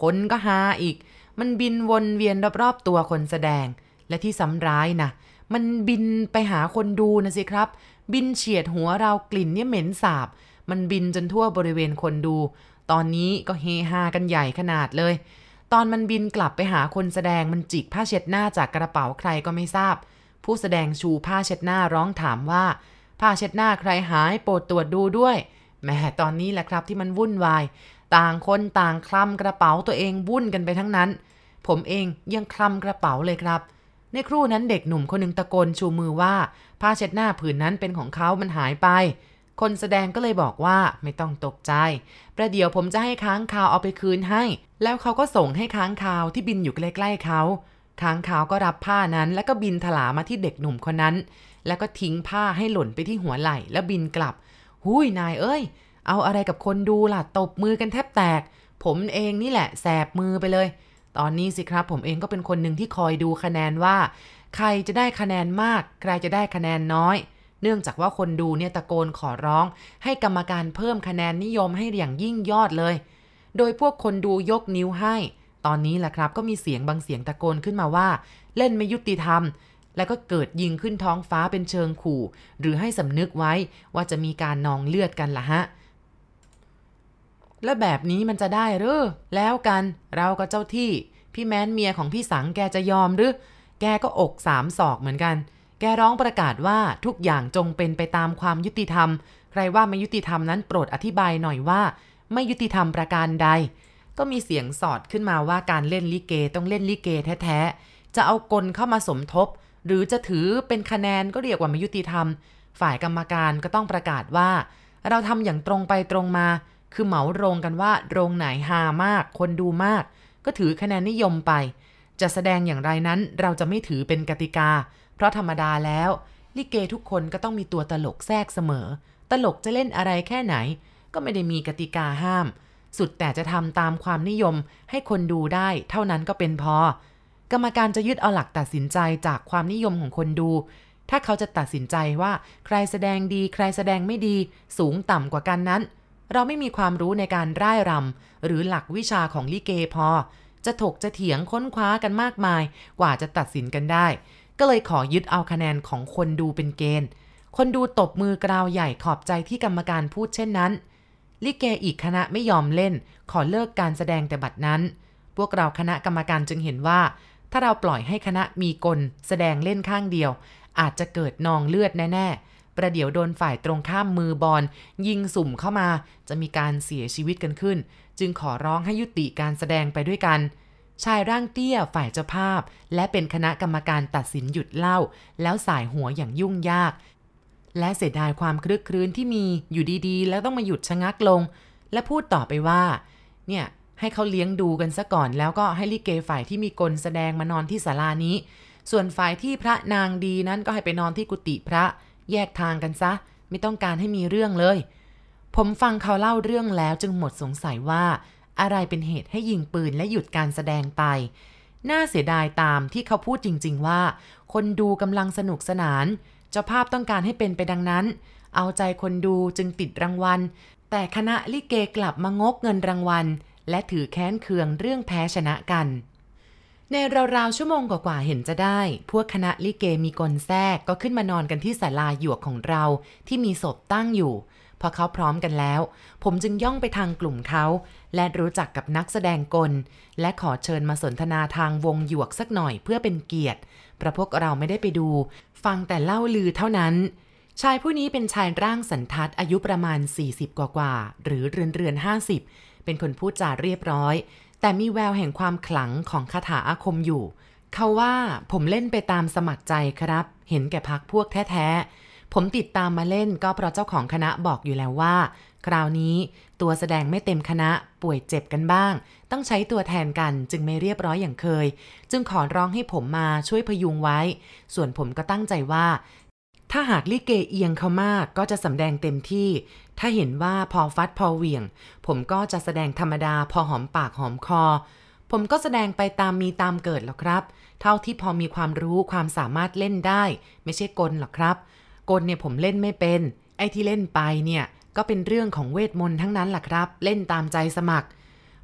คนก็ฮาอีก มันบินวนเวียนรอบๆตัวคนแสดง และที่ซ้ำร้ายนะมันบินไปหาคนดูนะสิครับ บินเฉียดหัวเรากลิ่นเนี่ยเหม็นสาบ มันบินจนทั่วบริเวณคนดู ตอนนี้ก็เฮฮากันใหญ่ขนาดเลย ตอนมันบินกลับไปหาคนแสดงมันจิกผ้าเช็ดหน้าจากกระเป๋าใครก็ไม่ทราบ ผู้แสดงชูผ้าเช็ดหน้าร้องถามว่าผ้าเช็ดหน้าใครหายโปรดตรวจดูด้วยแหมตอนนี้แหละครับที่มันวุ่นวาย ต่างคนต่างคลำกระเป๋าตัวเองวุ่นกันไปทั้งนั้น ผมเองยังคลำกระเป๋าเลยครับ ในครู่นั้นเด็กหนุ่มคนหนึ่งตะโกนชูมือว่า ผ้าเช็ดหน้าผืนนั้นเป็นของเขามันหายไป คนแสดงก็เลยบอกว่าไม่ต้องตกใจ ประเดี๋ยวผมจะให้ค้างคาวเอาไปคืนให้ แล้วเขาก็ส่งให้ค้างคาวที่บินอยู่ใกล้ๆเขา ค้างคาวก็รับผ้านั้น แล้วก็บินถลามาที่เด็กหนุ่มคนนั้น แล้วก็ทิ้งผ้าให้หล่นไปที่หัวไหล่แล้วบินกลับ หุยนายเอ้ย เอาอะไรกับคนดูล่ะ ตบมือกันแทบแตก ผมเองนี่แหละแสบมือไปเลย ตอนนี้สิครับผมเองก็เป็นคนหนึ่งที่คอยดูคะแนนว่า ใครจะได้คะแนนมาก ใครจะได้คะแนนน้อย เนื่องจากว่าคนดูเนี่ยตะโกนขอร้อง ให้กรรมการเพิ่มคะแนนนิยมให้อย่างยิ่งยอดเลย โดยพวกคนดูยกนิ้วให้ ตอนนี้แหละครับก็มีเสียงบางเสียงตะโกนขึ้นมาว่า เล่นไม่ยุติธรรม แล้วก็เกิดยิงขึ้นท้องฟ้าเป็นเชิงขู่ หรือให้สำนึกไว้ว่าจะมีการนองเลือดกันละฮะและแบบนี้มันจะได้หรือแล้วกันเรากับเจ้าที่ พี่แม้นเมียของพี่สังแกจะยอมหรือ แกก็อกสามศอกเหมือนกัน แกร้องประกาศว่าทุกอย่างจงเป็นไปตามความยุติธรรม ใครว่าไม่ยุติธรรมนั้นโปรดอธิบายหน่อยว่า ไม่ยุติธรรมประการใด ก็มีเสียงสอดขึ้นมาว่าการเล่นลิเกต้องเล่นลิเกแท้ๆ จะเอากลเข้ามาสมทบ หรือจะถือเป็นคะแนนก็เรียกว่าไม่ยุติธรรม ฝ่ายกรรมการก็ต้องประกาศว่า เราทำอย่างตรงไปตรงมา คือเหมาโรงกันว่าโรงไหนฮามาก คนดูมาก ก็ถือคะแนนนิยมไป จะแสดงอย่างไรนั้นเราจะไม่ถือเป็นกติกา เพราะธรรมดาแล้ว ลิเกทุกคนก็ต้องมีตัวตลกแทรกเสมอ ตลกจะเล่นอะไรแค่ไหน ก็ไม่ได้มีกติกาห้าม สุดแต่จะทำตามความนิยมให้คนดูได้เท่านั้นก็เป็นพอ กรรมการจะยึดเอาหลักตัดสินใจจากความนิยมของคนดู ถ้าเขาจะตัดสินใจว่าใครแสดงดี ใครแสดงไม่ดี สูงต่ำกว่ากันนั้น เราไม่มีความรู้ในการร่ายรำหรือหลักวิชาของลิเกพอจะถกจะเถียงค้นคว้ากันมากมาย กว่าจะตัดสินกันได้ ก็เลยขอยึดเอาคะแนนของคนดูเป็นเกณฑ์ คนดูตบมือกราวใหญ่ขอบใจที่กรรมการพูดเช่นนั้น ลิเกอีกคณะไม่ยอมเล่น ขอเลิกการแสดงแต่บัดนั้น พวกเราคณะกรรมการจึงเห็นว่า ถ้าเราปล่อยให้คณะมีกลแสดงเล่นข้างเดียว อาจจะเกิดนองเลือดแน่ๆ ประเดี๋ยวโดนฝ่ายตรงข้ามมือบอลยิงสุ่มเข้ามา จะมีการเสียชีวิตกันขึ้น จึงขอร้องให้ยุติการแสดงไปด้วยกัน ชายร่างเตี้ยฝ่ายเจ้าภาพ และเป็นคณะกรรมการตัดสินหยุดเล่า แล้วสายหัวอย่างยุ่งยาก และเสียดายความคลึกครื้นที่มีอยู่ดีๆ แล้วต้องมาหยุดชะงักลง และพูดต่อไปว่า เนี่ยให้เขาเลี้ยงดูกันซะก่อน แล้วก็ให้ลิเกฝ่ายที่มีกลแสดงมานอนที่ศาลานี้ ส่วนฝ่ายที่พระนางดีนั้นก็ให้ไปนอนที่กุฏิพระแยกทางกันซะ ไม่ต้องการให้มีเรื่องเลย ผมฟังเขาเล่าเรื่องแล้วจึงหมดสงสัยว่า อะไรเป็นเหตุให้ยิงปืนและหยุดการแสดงไป น่าเสียดายตามที่เขาพูดจริง ๆ ว่า คนดูกำลังสนุกสนาน เจ้าภาพต้องการให้เป็นไปดังนั้น เอาใจคนดูจึงติดรางวัล แต่คณะลิเกกลับมางกเงินรางวัล และถือแค้นเคืองเรื่องแพ้ชนะกันในราวๆชั่วโมงกว่าๆเห็นจะได้ พวกคณะลิเกมีกลแทรกก็ขึ้นมานอนกันที่ศาลาหยวกของเราที่มีศพตั้งอยู่ พอเขาพร้อมกันแล้ว ผมจึงย่องไปทางกลุ่มเขา และรู้จักกับนักแสดงกล และขอเชิญมาสนทนาทางวงหยวกสักหน่อยเพื่อเป็นเกียรติเพราะพวกเราไม่ได้ไปดู ฟังแต่เล่าลือเท่านั้น ชายผู้นี้เป็นชายร่างสันทัดอายุประมาณ 40 กว่ากว่า หรือเรือนเรือน50เป็นคนพูดจาเรียบร้อย แต่มีแววแห่งความขลังของคาถาอาคมอยู่ เขาว่าผมเล่นไปตามสมัครใจครับ เห็นแก่พักพวกแท้ๆผมติดตามมาเล่นก็เพราะเจ้าของคณะบอกอยู่แล้วว่า คราวนี้ตัวแสดงไม่เต็มคณะป่วยเจ็บกันบ้าง ต้องใช้ตัวแทนกันจึงไม่เรียบร้อยอย่างเคย จึงขอร้องให้ผมมาช่วยพยุงไว้ ส่วนผมก็ตั้งใจว่า ถ้าหากลิเกเอียงเขามากก็จะสำแดงเต็มที่ ถ้าเห็นว่าพอฟัดพอเหวี่ยง ผมก็จะแสดงธรรมดาพอหอมปากหอมคอ ผมก็แสดงไปตามมีตามเกิดหรอกครับ เท่าที่พอมีความรู้ความสามารถเล่นได้ ไม่ใช่กลหรอกครับ กลเนี่ยผมเล่นไม่เป็นไอ้ที่เล่นไปเนี่ย ก็เป็นเรื่องของเวทมนต์ทั้งนั้นแหละครับ เล่นตามใจสมัคร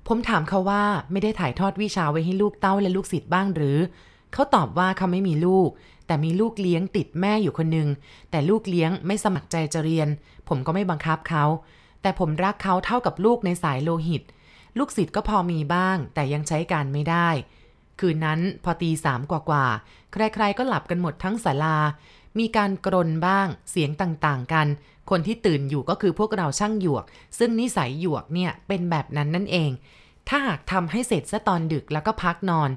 ผมถามเขาว่าไม่ได้ถ่ายทอดวิชาไว้ให้ลูกเต้าและลูกศิษย์บ้างหรือ เขาตอบว่าเขาไม่มีลูก แต่มีลูกเลี้ยงติดแม่อยู่คนหนึ่งแต่ลูกเลี้ยงไม่สมัครใจจะเรียน ผมก็ไม่บังคับเขา แต่ผมรักเขาเท่ากับลูกในสายโลหิต ลูกศิษย์ก็พอมีบ้าง แต่ยังใช้การไม่ได้ คืนนั้นพอตีสามกว่าๆใครๆก็หลับกันหมดทั้งศาลา มีการกรนบ้าง เสียงต่างๆกัน คนที่ตื่นอยู่ก็คือพวกเราช่างหยวก ซึ่งนิสัยหยวกเนี่ยเป็นแบบนั้นนั่นเอง ถ้าหากทำให้เสร็จซะตอนดึกแล้วก็พักนอน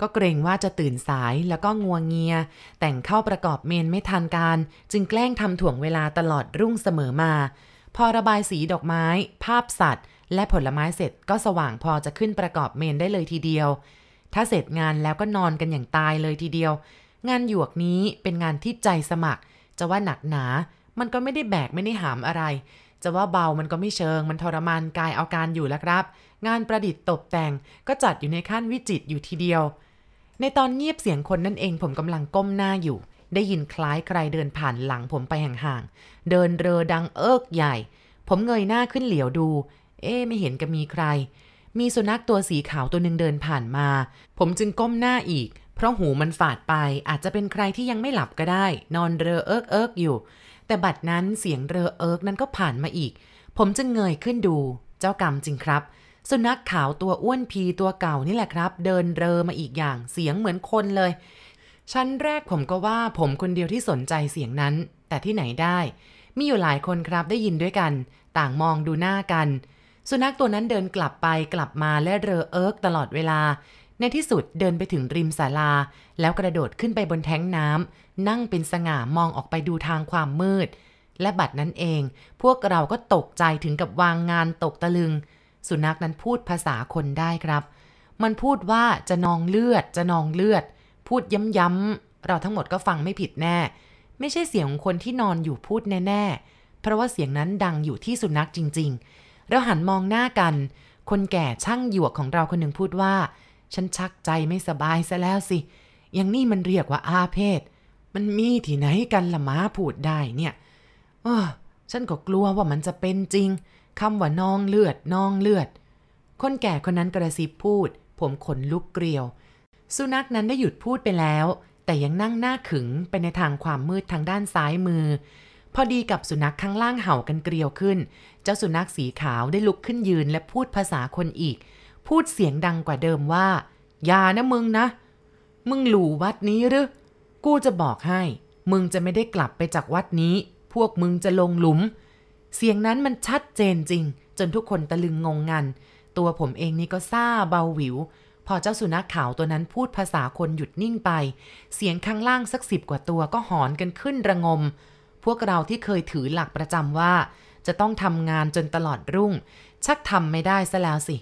ก็เกรงว่าจะตื่นสายแล้วก็งัวงเงีย แต่งเข้าประกอบเมนไม่ทันการ จึงแกล้งทำถ่วงเวลาตลอดรุ่งเสมอมา พอระบายสีดอกไม้ ภาพสัตว์ และผลไม้เสร็จก็สว่างพอจะขึ้นประกอบเมนได้เลยทีเดียว ถ้าเสร็จงานแล้วก็นอนกันอย่างตายเลยทีเดียว งานหยวกนี้เป็นงานที่ใจสมัคร จะว่าหนักหนา มันก็ไม่ได้แบกไม่ได้หามอะไร จะว่าเบามันก็ไม่เชิง มันทรมานกายเอาการอยู่แล้วครับ งานประดิษฐ์ตกแต่งก็จัดอยู่ในขั้นวิจิตอยู่ทีเดียว ในตอนเงียบเสียงคนนั่นเองผมกำลังก้มหน้าอยู่ ได้ยินคล้ายใครเดินผ่านหลังผมไปห่างๆ เดินเรอดังเอิกใหญ่ ผมเงยหน้าขึ้นเหลียวดู เอ๊ไม่เห็นกับมีใครมีสุนัขตัวสีขาวตัวหนึ่งเดินผ่านมา ผมจึงก้มหน้าอีก เพราะหูมันฝาดไปอาจจะเป็นใครที่ยังไม่หลับก็ได้ นอนเรอเอิกเอิกอยู่ แต่บัดนั้นเสียงเรอเอิกนั้นก็ผ่านมาอีก ผมจึงเงยขึ้นดู เจ้ากรรมจริงครับ สุนัขขาวตัวอ้วนพีตัวเก่านี่แหละครับ เดินเรอมาอีกอย่างเสียงเหมือนคนเลย ชั้นแรกผมก็ว่าผมคนเดียวที่สนใจเสียงนั้น แต่ที่ไหนได้ มีอยู่หลายคนครับได้ยินด้วยกัน ต่างมองดูหน้ากัน สุนัขตัวนั้นเดินกลับไปกลับมาและเรอเอิกตลอดเวลา ในที่สุดเดินไปถึงริมศาลา แล้วกระโดดขึ้นไปบนแท้งน้ำนั่งเป็นสง่ามองออกไปดูทางความมืด และบัดนั้นเอง พวกเราก็ตกใจถึงกับวางงานตกตะลึง สุนัขนั้นพูดภาษาคนได้ครับ มันพูดว่าจะนองเลือดจะนองเลือด พูดย้ำๆเราทั้งหมดก็ฟังไม่ผิดแน่ ไม่ใช่เสียงของคนที่นอนอยู่พูดแน่ๆ เพราะว่าเสียงนั้นดังอยู่ที่สุนัขจริง ๆ เราหันมองหน้ากัน คนแก่ช่างหยวกของเราคนหนึ่งพูดว่า ฉันชักใจไม่สบายซะแล้วสิ อย่างนี้มันเรียกว่าอาเพศ มันมีที่ไหนกันละม้าพูดได้เนี่ยเออฉันก็กลัวว่ามันจะเป็นจริง คำว่านองเลือดนองเลือด คนแก่คนนั้นกระซิบพูด ผมขนลุกเกลียว สุนัขนั้นได้หยุดพูดไปแล้ว แต่ยังนั่งหน้าขึงไปในทางความมืดทางด้านซ้ายมือ พอดีกับสุนัขข้างล่างเห่ากันเกลียวขึ้น เจ้าสุนัขสีขาวได้ลุกขึ้นยืนและพูดภาษาคนอีก พูดเสียงดังกว่าเดิมว่า อย่านะมึงนะ มึงหลู่วัดนี้หรือ กูจะบอกให้ มึงจะไม่ได้กลับไปจากวัดนี้ พวกมึงจะลงหลุม เสียงนั้นมันชัดเจนจริง จนทุกคนตะลึงงงงัน ตัวผมเองนี่ก็ซาเบาหวิว พอเจ้าสุนัขขาวตัวนั้นพูดภาษาคนหยุดนิ่งไป เสียงข้างล่างสักสิบกว่าตัวก็หอนกันขึ้นระงม พวกเราที่เคยถือหลักประจำว่า จะต้องทำงานจนตลอดรุ่ง ชักทำไม่ได้ซะแล้วสิ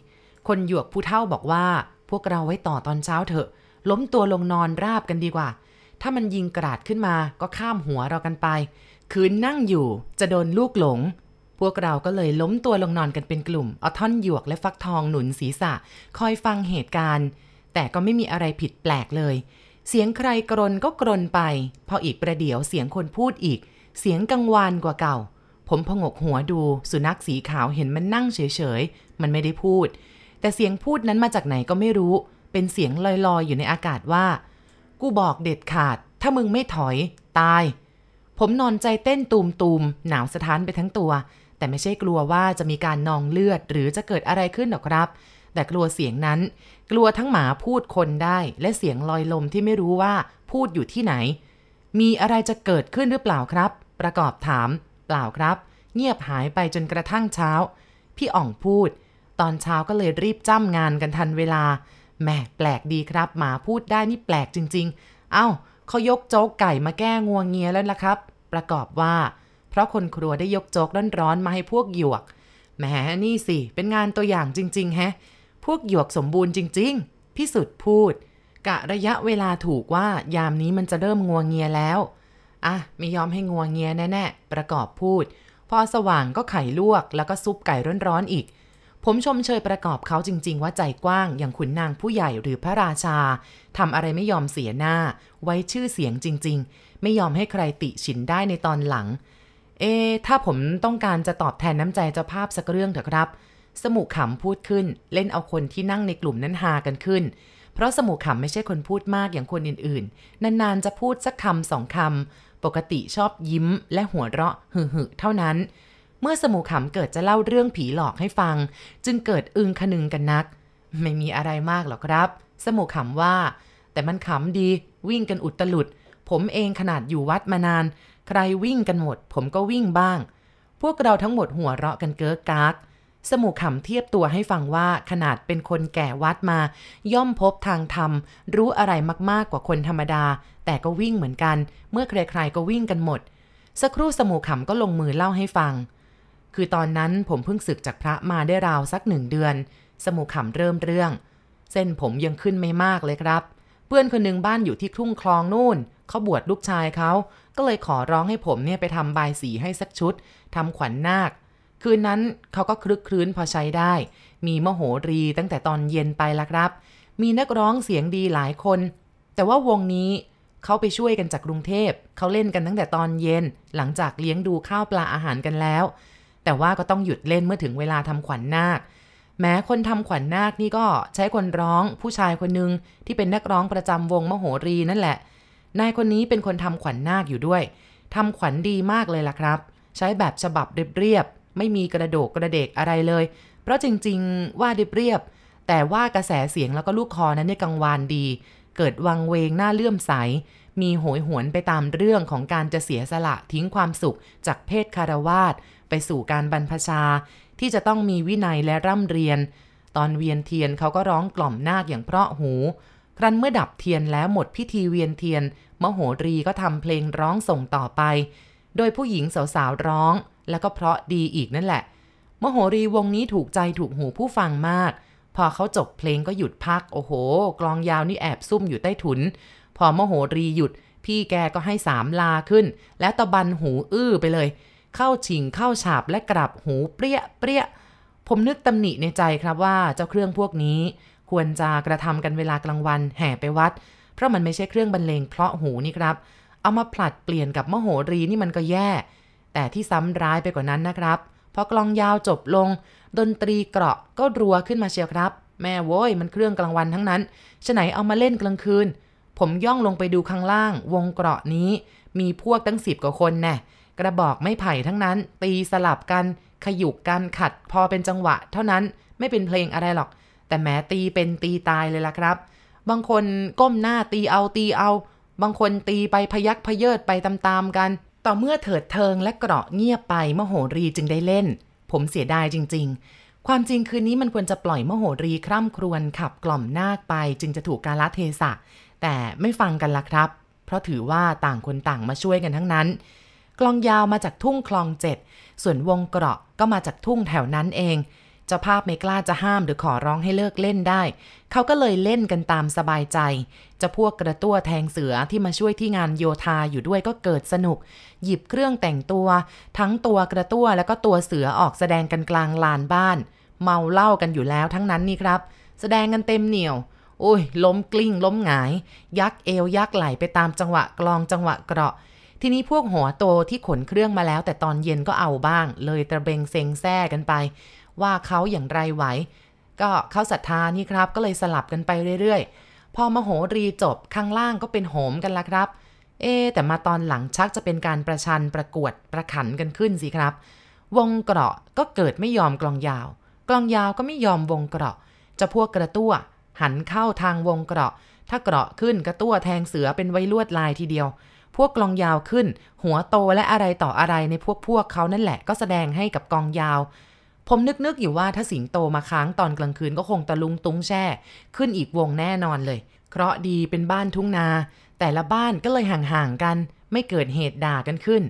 คนหยวกผู้เฒ่าบอกว่า พวกเราไว้ต่อตอนเช้าเถอะ ล้มตัวลงนอนราบกันดีกว่า ถ้ามันยิงกราดขึ้นมาก็ข้ามหัวเรากันไป คืนนั่งอยู่จะโดนลูกหลง พวกเราก็เลยล้มตัวลงนอนกันเป็นกลุ่ม เอาท่อนหยวกและฟักทองหนุนศีรษะ คอยฟังเหตุการณ์ แต่ก็ไม่มีอะไรผิดแปลกเลย เสียงใครกรนก็กรนไป พออีกประเดี๋ยวเสียงคนพูดอีก เสียงกังวานกว่าเก่า ผมพงกหัวดู สุนัขสีขาวเห็นมันนั่งเฉยๆ มันไม่ได้พูด แต่เสียงพูดนั้นมาจากไหนก็ไม่รู้ เป็นเสียงลอยๆ อยู่ในอากาศว่า กูบอกเด็ดขาด ถ้ามึงไม่ถอย ตาย ผมนอนใจเต้นตูมตูมๆหนาวสะท้านไปทั้งตัว แต่ไม่ใช่กลัวว่าจะมีการนองเลือดหรือจะเกิดอะไรขึ้นหรอกครับ แต่กลัวเสียงนั้น กลัวทั้งหมาพูดคนได้ และเสียงลอยลมที่ไม่รู้ว่าพูดอยู่ที่ไหน มีอะไรจะเกิดขึ้นหรือเปล่าครับ ประกอบถาม เปล่าครับ เงียบหายไปจนกระทั่งเช้า พี่อ่องพูด ตอนเช้าก็เลยรีบจ้ำงานกันทันเวลาแหมแปลกดีครับ หมาพูดได้นี่แปลกจริง ๆ เอ้าเขายกโจ๊กไก่มาแก้งวงเงียแล้วล่ะครับ ประกอบว่า เพราะคนครัวได้ยกโจ๊กร้อนๆมาให้พวกหยวกแหมนี่สิ เป็นงานตัวอย่างจริง ๆ แฮะ พวกหยวกสมบูรณ์จริง ๆพี่สุดพูด กะระยะเวลาถูกว่ายามนี้มันจะเริ่มงัวเงียแล้ว อะ ไม่ยอมให้งัวเงียแน่ ๆ ประกอบพูด พอสว่างก็ไข่ลวกแล้วก็ซุปไก่ร้อนๆอีก ผมชมเชยประกอบเขาจริง ๆ ว่าใจกว้างอย่างขุนนางผู้ใหญ่หรือพระราชาทำอะไรไม่ยอมเสียหน้า ไว้ชื่อเสียงจริง ๆ ไม่ยอมให้ใครติฉินได้ในตอนหลัง เอ ถ้าผมต้องการจะตอบแทนน้ำใจเจ้าภาพสักเรื่องเถอะครับ สมุขำพูดขึ้น เล่นเอาคนที่นั่งในกลุ่มนั้นฮากันขึ้น เพราะสมุขำไม่ใช่คนพูดมากอย่างคนอื่นๆ นานๆจะพูดสักคำสองคำปกติชอบยิ้มและหัวเราะหึ่ๆเท่านั้น เมื่อสมุขำเกิดจะเล่าเรื่องผีหลอกให้ฟัง จึงเกิดอึงคนึงกันนัก ไม่มีอะไรมากหรอกครับ สมุขำว่า แต่มันขำดีวิ่งกันอุตลุด ผมเองขนาดอยู่วัดมานาน ใครวิ่งกันหมด ผมก็วิ่งบ้าง พวกเราทั้งหมดหัวเราะกันเก้อกากสมุขำเทียบตัวให้ฟังว่าขนาดเป็นคนแก่วัดมา ย่อมพบทางธรรม รู้อะไรมากๆกว่าคนธรรมดา แต่ก็วิ่งเหมือนกัน เมื่อใครๆก็วิ่งกันหมด สักครู่สมุขำก็ลงมือเล่าให้ฟัง คือตอนนั้นผมเพิ่งศึกจากพระมาได้ราวสักหนึ่งเดือน สมุขำเริ่มเรื่อง เส้นผมยังขึ้นไม่มากเลยครับ เพื่อนคนหนึ่งบ้านอยู่ที่ทุ่งคลองนู่น เขาบวชลูกชายเขา ก็เลยขอร้องให้ผมเนี่ยไปทำบายสีให้สักชุดทำขวัญนาค คืนนั้นเขาก็คลึกคลื้นพอใช้ได้ มีมโหรีตั้งแต่ตอนเย็นไปละครับ มีนักร้องเสียงดีหลายคน แต่ว่าวงนี้เขาไปช่วยกันจากกรุงเทพ เขาเล่นกันตั้งแต่ตอนเย็น หลังจากเลี้ยงดูข้าวปลาอาหารกันแล้ว แต่ว่าก็ต้องหยุดเล่นเมื่อถึงเวลาทำขวัญนาค แม้คนทำขวัญนาคนี่ก็ใช้คนร้องผู้ชายคนหนึ่งที่เป็นนักร้องประจำวงมโหรีนั่นแหละ นายคนนี้เป็นคนทำขวัญนาคอยู่ด้วยทำขวัญดีมากเลยล่ะครับ ใช้แบบฉบับเรียบๆไม่มีกระโดกกระเดกอะไรเลย เพราะจริงๆว่าเรียบๆแต่ว่ากระแสเสียงแล้วก็ลูกคอนั้นเนี่ยกังวานดี เกิดวังเวงหน้าเลื่อมใสมีโหยหวนไปตามเรื่องของการจะเสียสละทิ้งความสุขจากเพศคารวาส ไปสู่การบรรพชา ที่จะต้องมีวินัยและร่ำเรียน ตอนเวียนเทียนเขาก็ร้องกล่อมนาคอย่างเพราะหู ครั้นเมื่อดับเทียนแล้วหมดพิธีเวียนเทียน มโหรีก็ทำเพลงร้องส่งต่อไป โดยผู้หญิงสาวๆร้อง แล้วก็เพราะดีอีกนั่นแหละ มโหรีวงนี้ถูกใจถูกหูผู้ฟังมาก พอเขาจบเพลงก็หยุดพัก โอ้โห กลองยาวนี่แอบซุ่มอยู่ใต้ถุน พอมโหรีหยุดพี่แกก็ให้สามลาขึ้น แล้วตะบันหูอื้อไปเลย เข้าชิงเข้าฉาบและกลับหูเปรี้ยเปรี้ยผมนึกตำหนิในใจครับว่าเจ้าเครื่องพวกนี้ ควรจะกระทำกันเวลากลางวันแห่ไปวัด เพราะมันไม่ใช่เครื่องบรรเลงเพราะหูนี่ครับ เอามาผลัดเปลี่ยนกับมโหรีนี่มันก็แย่ แต่ที่ซ้ำร้ายไปกว่านั้นนะครับพอกลองยาวจบลง ดนตรีเกราะก็รัวขึ้นมาเชียวครับ แม่โว้ยมันเครื่องกลางวันทั้งนั้นฉไหนเอามาเล่นกลางคืน ผมย่องลงไปดูข้างล่าง วงเกราะนี้ มีพวกตั้งสิบกว่าคนแน่ กระบอกไม่ไผ่ทั้งนั้น ตีสลับกันขยุกกันขัดพอเป็นจังหวะ เท่านั้นไม่เป็นเพลงอะไรหรอก แต่แม้ตีเป็นตีตายเลยล่ะครับ บางคนก้มหน้าตีเอาตีเอา บางคนตีไปพยักพเยิดไปตามๆกัน ต่อเมื่อเถิดเทิงและเกราะเงียบไปมโหรีจึงได้เล่น ผมเสียดายจริง ๆ ความจริงคืนนี้มันควรจะปล่อยมโหรีคร่ำครวญขับกล่อมนาคไปจึงจะถูกกาลเทศะ แต่ไม่ฟังกันละครับ เพราะถือว่าต่างคนต่างมาช่วยกันทั้งนั้น กลองยาวมาจากทุ่งคลองเจ็ดส่วนวงเกราะก็มาจากทุ่งแถวนั้นเอง เจ้าภาพไม่กล้าจะห้ามหรือขอร้องให้เลิกเล่นได้ เขาก็เลยเล่นกันตามสบายใจ จะพวกกระตั้วแทงเสือที่มาช่วยที่งานโยธาอยู่ด้วยก็เกิดสนุก หยิบเครื่องแต่งตัว ทั้งตัวกระตั้วแล้วก็ตัวเสือออกแสดงกันกลางลานบ้าน เมาเล่ากันอยู่แล้วทั้งนั้นนี่ครับ แสดงกันเต็มเหนียวโอ้ยล้มกลิ้งล้มหงาย ยักเอวยักไหลไปตามจังหวะกลองจังหวะเกราะ ทีนี้พวกหัวโตที่ขนเครื่องมาแล้ว แต่ตอนเย็นก็เอาบ้าง เลยตะเบงเซงแซ่กันไป ว่าเขาอย่างไรไหว ก็เข้าศรัทธานี่ครับ ก็เลยสลับกันไปเรื่อยๆ พอมโหรีจบข้างล่างก็เป็นโหมกันละครับ เอ๊แต่มาตอนหลังชักจะเป็นการประชันประกวดประขันกันขึ้นสิครับ วงเกราะก็เกิดไม่ยอมกลองยาว กลองยาวก็ไม่ยอมวงเกราะจะพวกกระตั้วหันเข้าทางวงเกราะ ถ้าเกราะขึ้นกระตั้วแทงเสือเป็นไว้ลวดลายทีเดียว พวกกลองยาวขึ้น หัวโตและอะไรต่ออะไรในพวกพวกเขานั่นแหละก็แสดงให้กับกองยาว ผมนึกนึกอยู่ว่าถ้าสิงโตมาค้างตอนกลางคืนก็คงตะลุงตุ้งแช่ ขึ้นอีกวงแน่นอนเลย เคราะดีเป็นบ้านทุ่งนา แต่ละบ้านก็เลยห่างๆกัน ไม่เกิดเหตุด่ากันขึ้น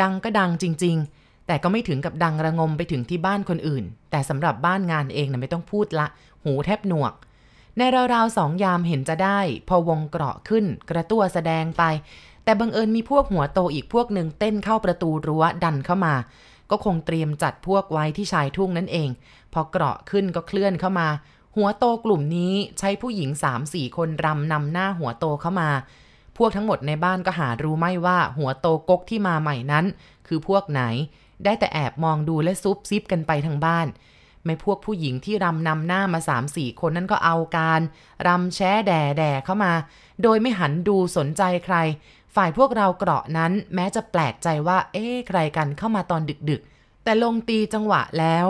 ดังก็ดังจริง ๆ แต่ก็ไม่ถึงกับดังระงมไปถึงที่บ้านคนอื่น แต่สำหรับบ้านงานเองนะไม่ต้องพูดละ หูแทบหนวกในราวๆสองยามเห็นจะได้ พอวงเกราะขึ้น กระตัวแสดงไป แต่บังเอิญมีพวกหัวโตอีกพวกหนึ่งเต้นเข้าประตูรั้วดันเข้ามา ก็คงเตรียมจัดพวกไว้ที่ชายทุ่งนั่นเอง พอเกราะขึ้นก็เคลื่อนเข้ามา หัวโตกลุ่มนี้ใช้ผู้หญิง3-4คนรำนำหน้าหัวโตเข้ามา พวกทั้งหมดในบ้านก็หารู้ไม่ว่าหัวโตกกที่มาใหม่นั้น คือพวกไหน ได้แต่แอบมองดูและซุบซิบกันไปทางบ้านไม่พวกผู้หญิงที่รำนำหน้ามาสามสี่คนนั้นก็เอาการ รำแช้แด่แด่เข้ามา โดยไม่หันดูสนใจใคร ฝ่ายพวกเราเกราะนั้นแม้จะแปลกใจว่า เอ๊ใครกันเข้ามาตอนดึกๆ แต่ลงตีจังหวะแล้ว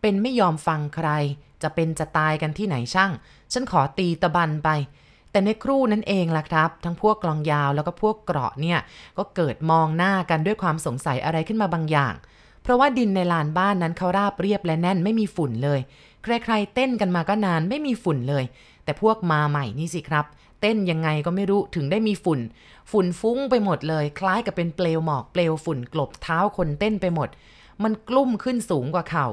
เป็นไม่ยอมฟังใคร จะเป็นจะตายกันที่ไหนช่าง ฉันขอตีตะบันไป แต่ในครู่นั้นเองล่ะครับ ทั้งพวกกลองยาวแล้วก็พวกเกราะเนี่ย ก็เกิดมองหน้ากันด้วยความสงสัยอะไรขึ้นมาบางอย่าง เพราะว่าดินในลานบ้านนั้นเขาราบเรียบและแน่นไม่มีฝุ่นเลย ใครๆเต้นกันมาก็นานไม่มีฝุ่นเลย แต่พวกมาใหม่นี่สิครับ เต้นยังไงก็ไม่รู้ถึงได้มีฝุ่น ฝุ่นฟุ้งไปหมดเลย คล้ายกับเป็นเปลวหมอกเปลวฝุ่นกลบเท้าคนเต้นไปหมด มันกลุ่มขึ้นสูงกว่าเขา่า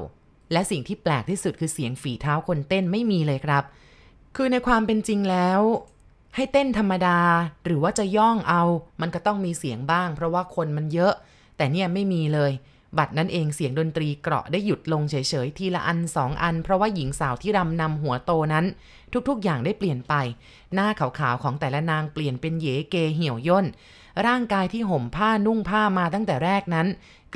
และสิ่งที่แปลกที่สุดคือเสียงฝีเท้าคนเต้นไม่มีเลยครับ คือในความเป็นจริงแล้ว ให้เต้นธรรมดา หรือว่าจะย่องเอา มันก็ต้องมีเสียงบ้าง เพราะว่าคนมันเยอะ แต่เนี่ยไม่มีเลย บัดนั้นเองเสียงดนตรีเกราะได้หยุดลงเฉยๆ ทีละอันสองอัน เพราะว่าหญิงสาวที่รำนำหัวโตนั้น ทุกๆอย่างได้เปลี่ยนไป หน้าขาวๆของแต่ละนางเปลี่ยนเป็นเยเกเหี่ยวย่น ร่างกายที่ห่มผ้านุ่งผ้ามาตั้งแต่แรกนั้น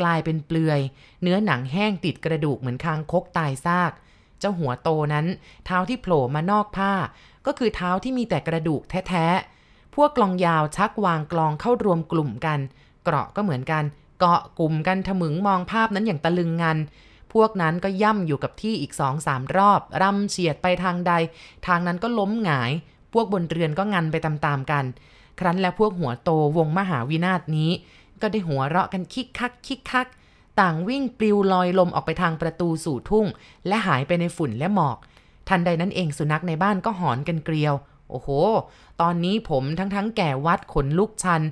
กลายเป็นเปลือย เนื้อหนังแห้งติดกระดูกเหมือนคางคกตายซากเจ้าหัวโตนั้น เท้าที่โผล่มานอกผ้า ก็คือเท้าที่มีแต่กระดูกแท้ๆพวกกลองยาวชักวางกลองเข้ารวมกลุ่มกัน เกราะก็เหมือนกัน เกาะกลุ่มกันถมึงมองภาพนั้นอย่างตะลึงงัน พวกนั้นก็ย่ำอยู่กับที่อีกสองสามรอบรำเฉียดไปทางใด ทางนั้นก็ล้มหงาย พวกบนเรือนก็งันไปตามๆกัน ครั้นแล้วพวกหัวโตวงมหาวินาศนี้ ก็ได้หัวเราะกันคิกคักคิกคัก ต่างวิ่งปลิวลอยลมออกไปทางประตูสู่ทุ่ง และหายไปในฝุ่นและหมอก ทันใดนั้นเองสุนัขในบ้านก็หอนกันเกลียว โอ้โห ตอนนี้ผมทั้งทั้งแก่วัดขนลุกชัน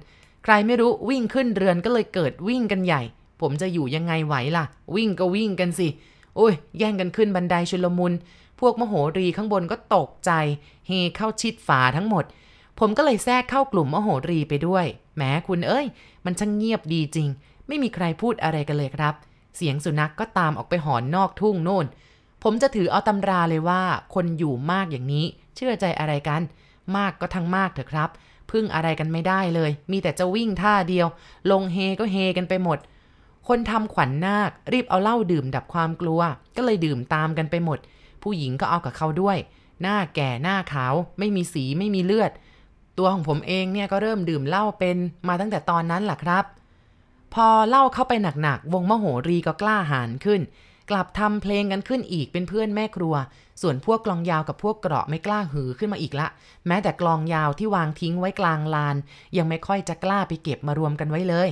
ใครไม่รู้วิ่งขึ้นเรือนก็เลยเกิดวิ่งกันใหญ่ ผมจะอยู่ยังไงไหวล่ะ วิ่งก็วิ่งกันสิโอ้ย แย่งกันขึ้นบันไดชุลมุน พวกมโหรีข้างบนก็ตกใจ เฮเข้าชิดฝาทั้งหมด ผมก็เลยแทรกเข้ากลุ่มมโหรีไปด้วยแม้คุณเอ้ย มันช่างเงียบดีจริง ไม่มีใครพูดอะไรกันเลยครับ เสียงสุนัขกก็ตามออกไปหอนนอกทุ่งโน่น ผมจะถือเอาตำราเลยว่า คนอยู่มากอย่างนี้ เชื่อใจอะไรกัน มากก็ทั้งมากเถอะครับ พึ่งอะไรกันไม่ได้เลย มีแต่จะวิ่งท่าเดียว ลงเฮก็เฮกันไปหมด คนทำขวัญนาค รีบเอาเหล้าดื่มดับความกลัว ก็เลยดื่มตามกันไปหมด ผู้หญิงก็เอากับเขาด้วย หน้าแก่หน้าขาว ไม่มีสีไม่มีเลือด ตัวของผมเองเนี่ยก็เริ่มดื่มเหล้าเป็นมาตั้งแต่ตอนนั้นแหละครับ พอเล่าเข้าไปหนักๆวงมโหรีก็กล้าหาญขึ้น กลับทำเพลงกันขึ้นอีกเป็นเพื่อนแม่ครัว ส่วนพวกกลองยาวกับพวกเกราะไม่กล้าหือขึ้นมาอีกละ แม้แต่กลองยาวที่วางทิ้งไว้กลางลาน ยังไม่ค่อยจะกล้าไปเก็บมารวมกันไว้เลย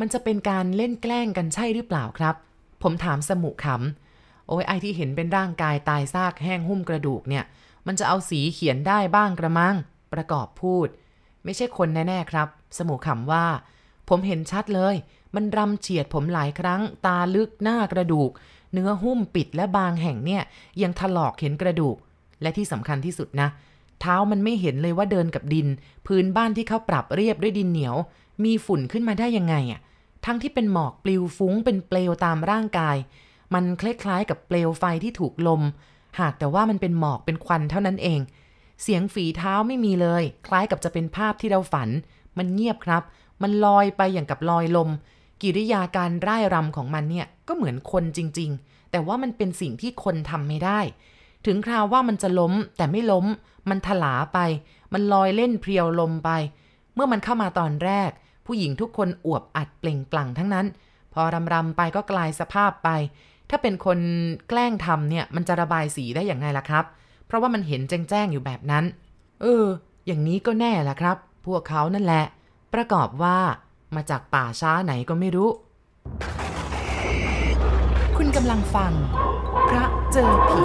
มันจะเป็นการเล่นแกล้งกันใช่หรือเปล่าครับ ผมถามสมุขำโอ้ยไอที่เห็นเป็นร่างกายตายซากแห้งหุ้มกระดูกเนี่ย มันจะเอาสีเขียนได้บ้างกระมัง ประกอบพูด ไม่ใช่คนแน่ๆครับ สมุขำว่า ผมเห็นชัดเลย มันรำเฉียดผมหลายครั้ง ตาลึกหน้ากระดูก เนื้อหุ้มปิดและบางแห่งเนี่ย ยังถลอกเห็นกระดูก และที่สำคัญที่สุดนะ เท้ามันไม่เห็นเลยว่าเดินกับดิน พื้นบ้านที่เขาปรับเรียบด้วยดินเหนียว มีฝุ่นขึ้นมาได้ยังไงอะทั้งที่เป็นหมอกปลิวฟุ้งเป็นเปลวตามร่างกาย มันคล้ายๆกับเปลวไฟที่ถูกลม หากแต่ว่ามันเป็นหมอกเป็นควันเท่านั้นเอง เสียงฝีเท้าไม่มีเลย คล้ายกับจะเป็นภาพที่เราฝัน มันเงียบครับ มันลอยไปอย่างกับลอยลม กิริยาการร่ายรำของมันเนี่ยก็เหมือนคนจริง ๆ แต่ว่ามันเป็นสิ่งที่คนทำไม่ได้ ถึงคราวว่ามันจะล้มแต่ไม่ล้ม มันถลาไป มันลอยเล่นเพียวลมไป เมื่อมันเข้ามาตอนแรก ผู้หญิงทุกคนอวบอัดเปล่งปลั่งทั้งนั้น พอรำรำไปก็กลายสภาพไป ถ้าเป็นคนแกล้งทำเนี่ยมันจะระบายสีได้อย่างไงล่ะครับ เพราะว่ามันเห็นแจ้งๆอยู่แบบนั้น เออ อย่างนี้ก็แน่ละครับ พวกเขานั่นแหละ ประกอบว่า มาจากป่าช้าไหนก็ไม่รู้ คุณกำลังฟัง พระเจอผี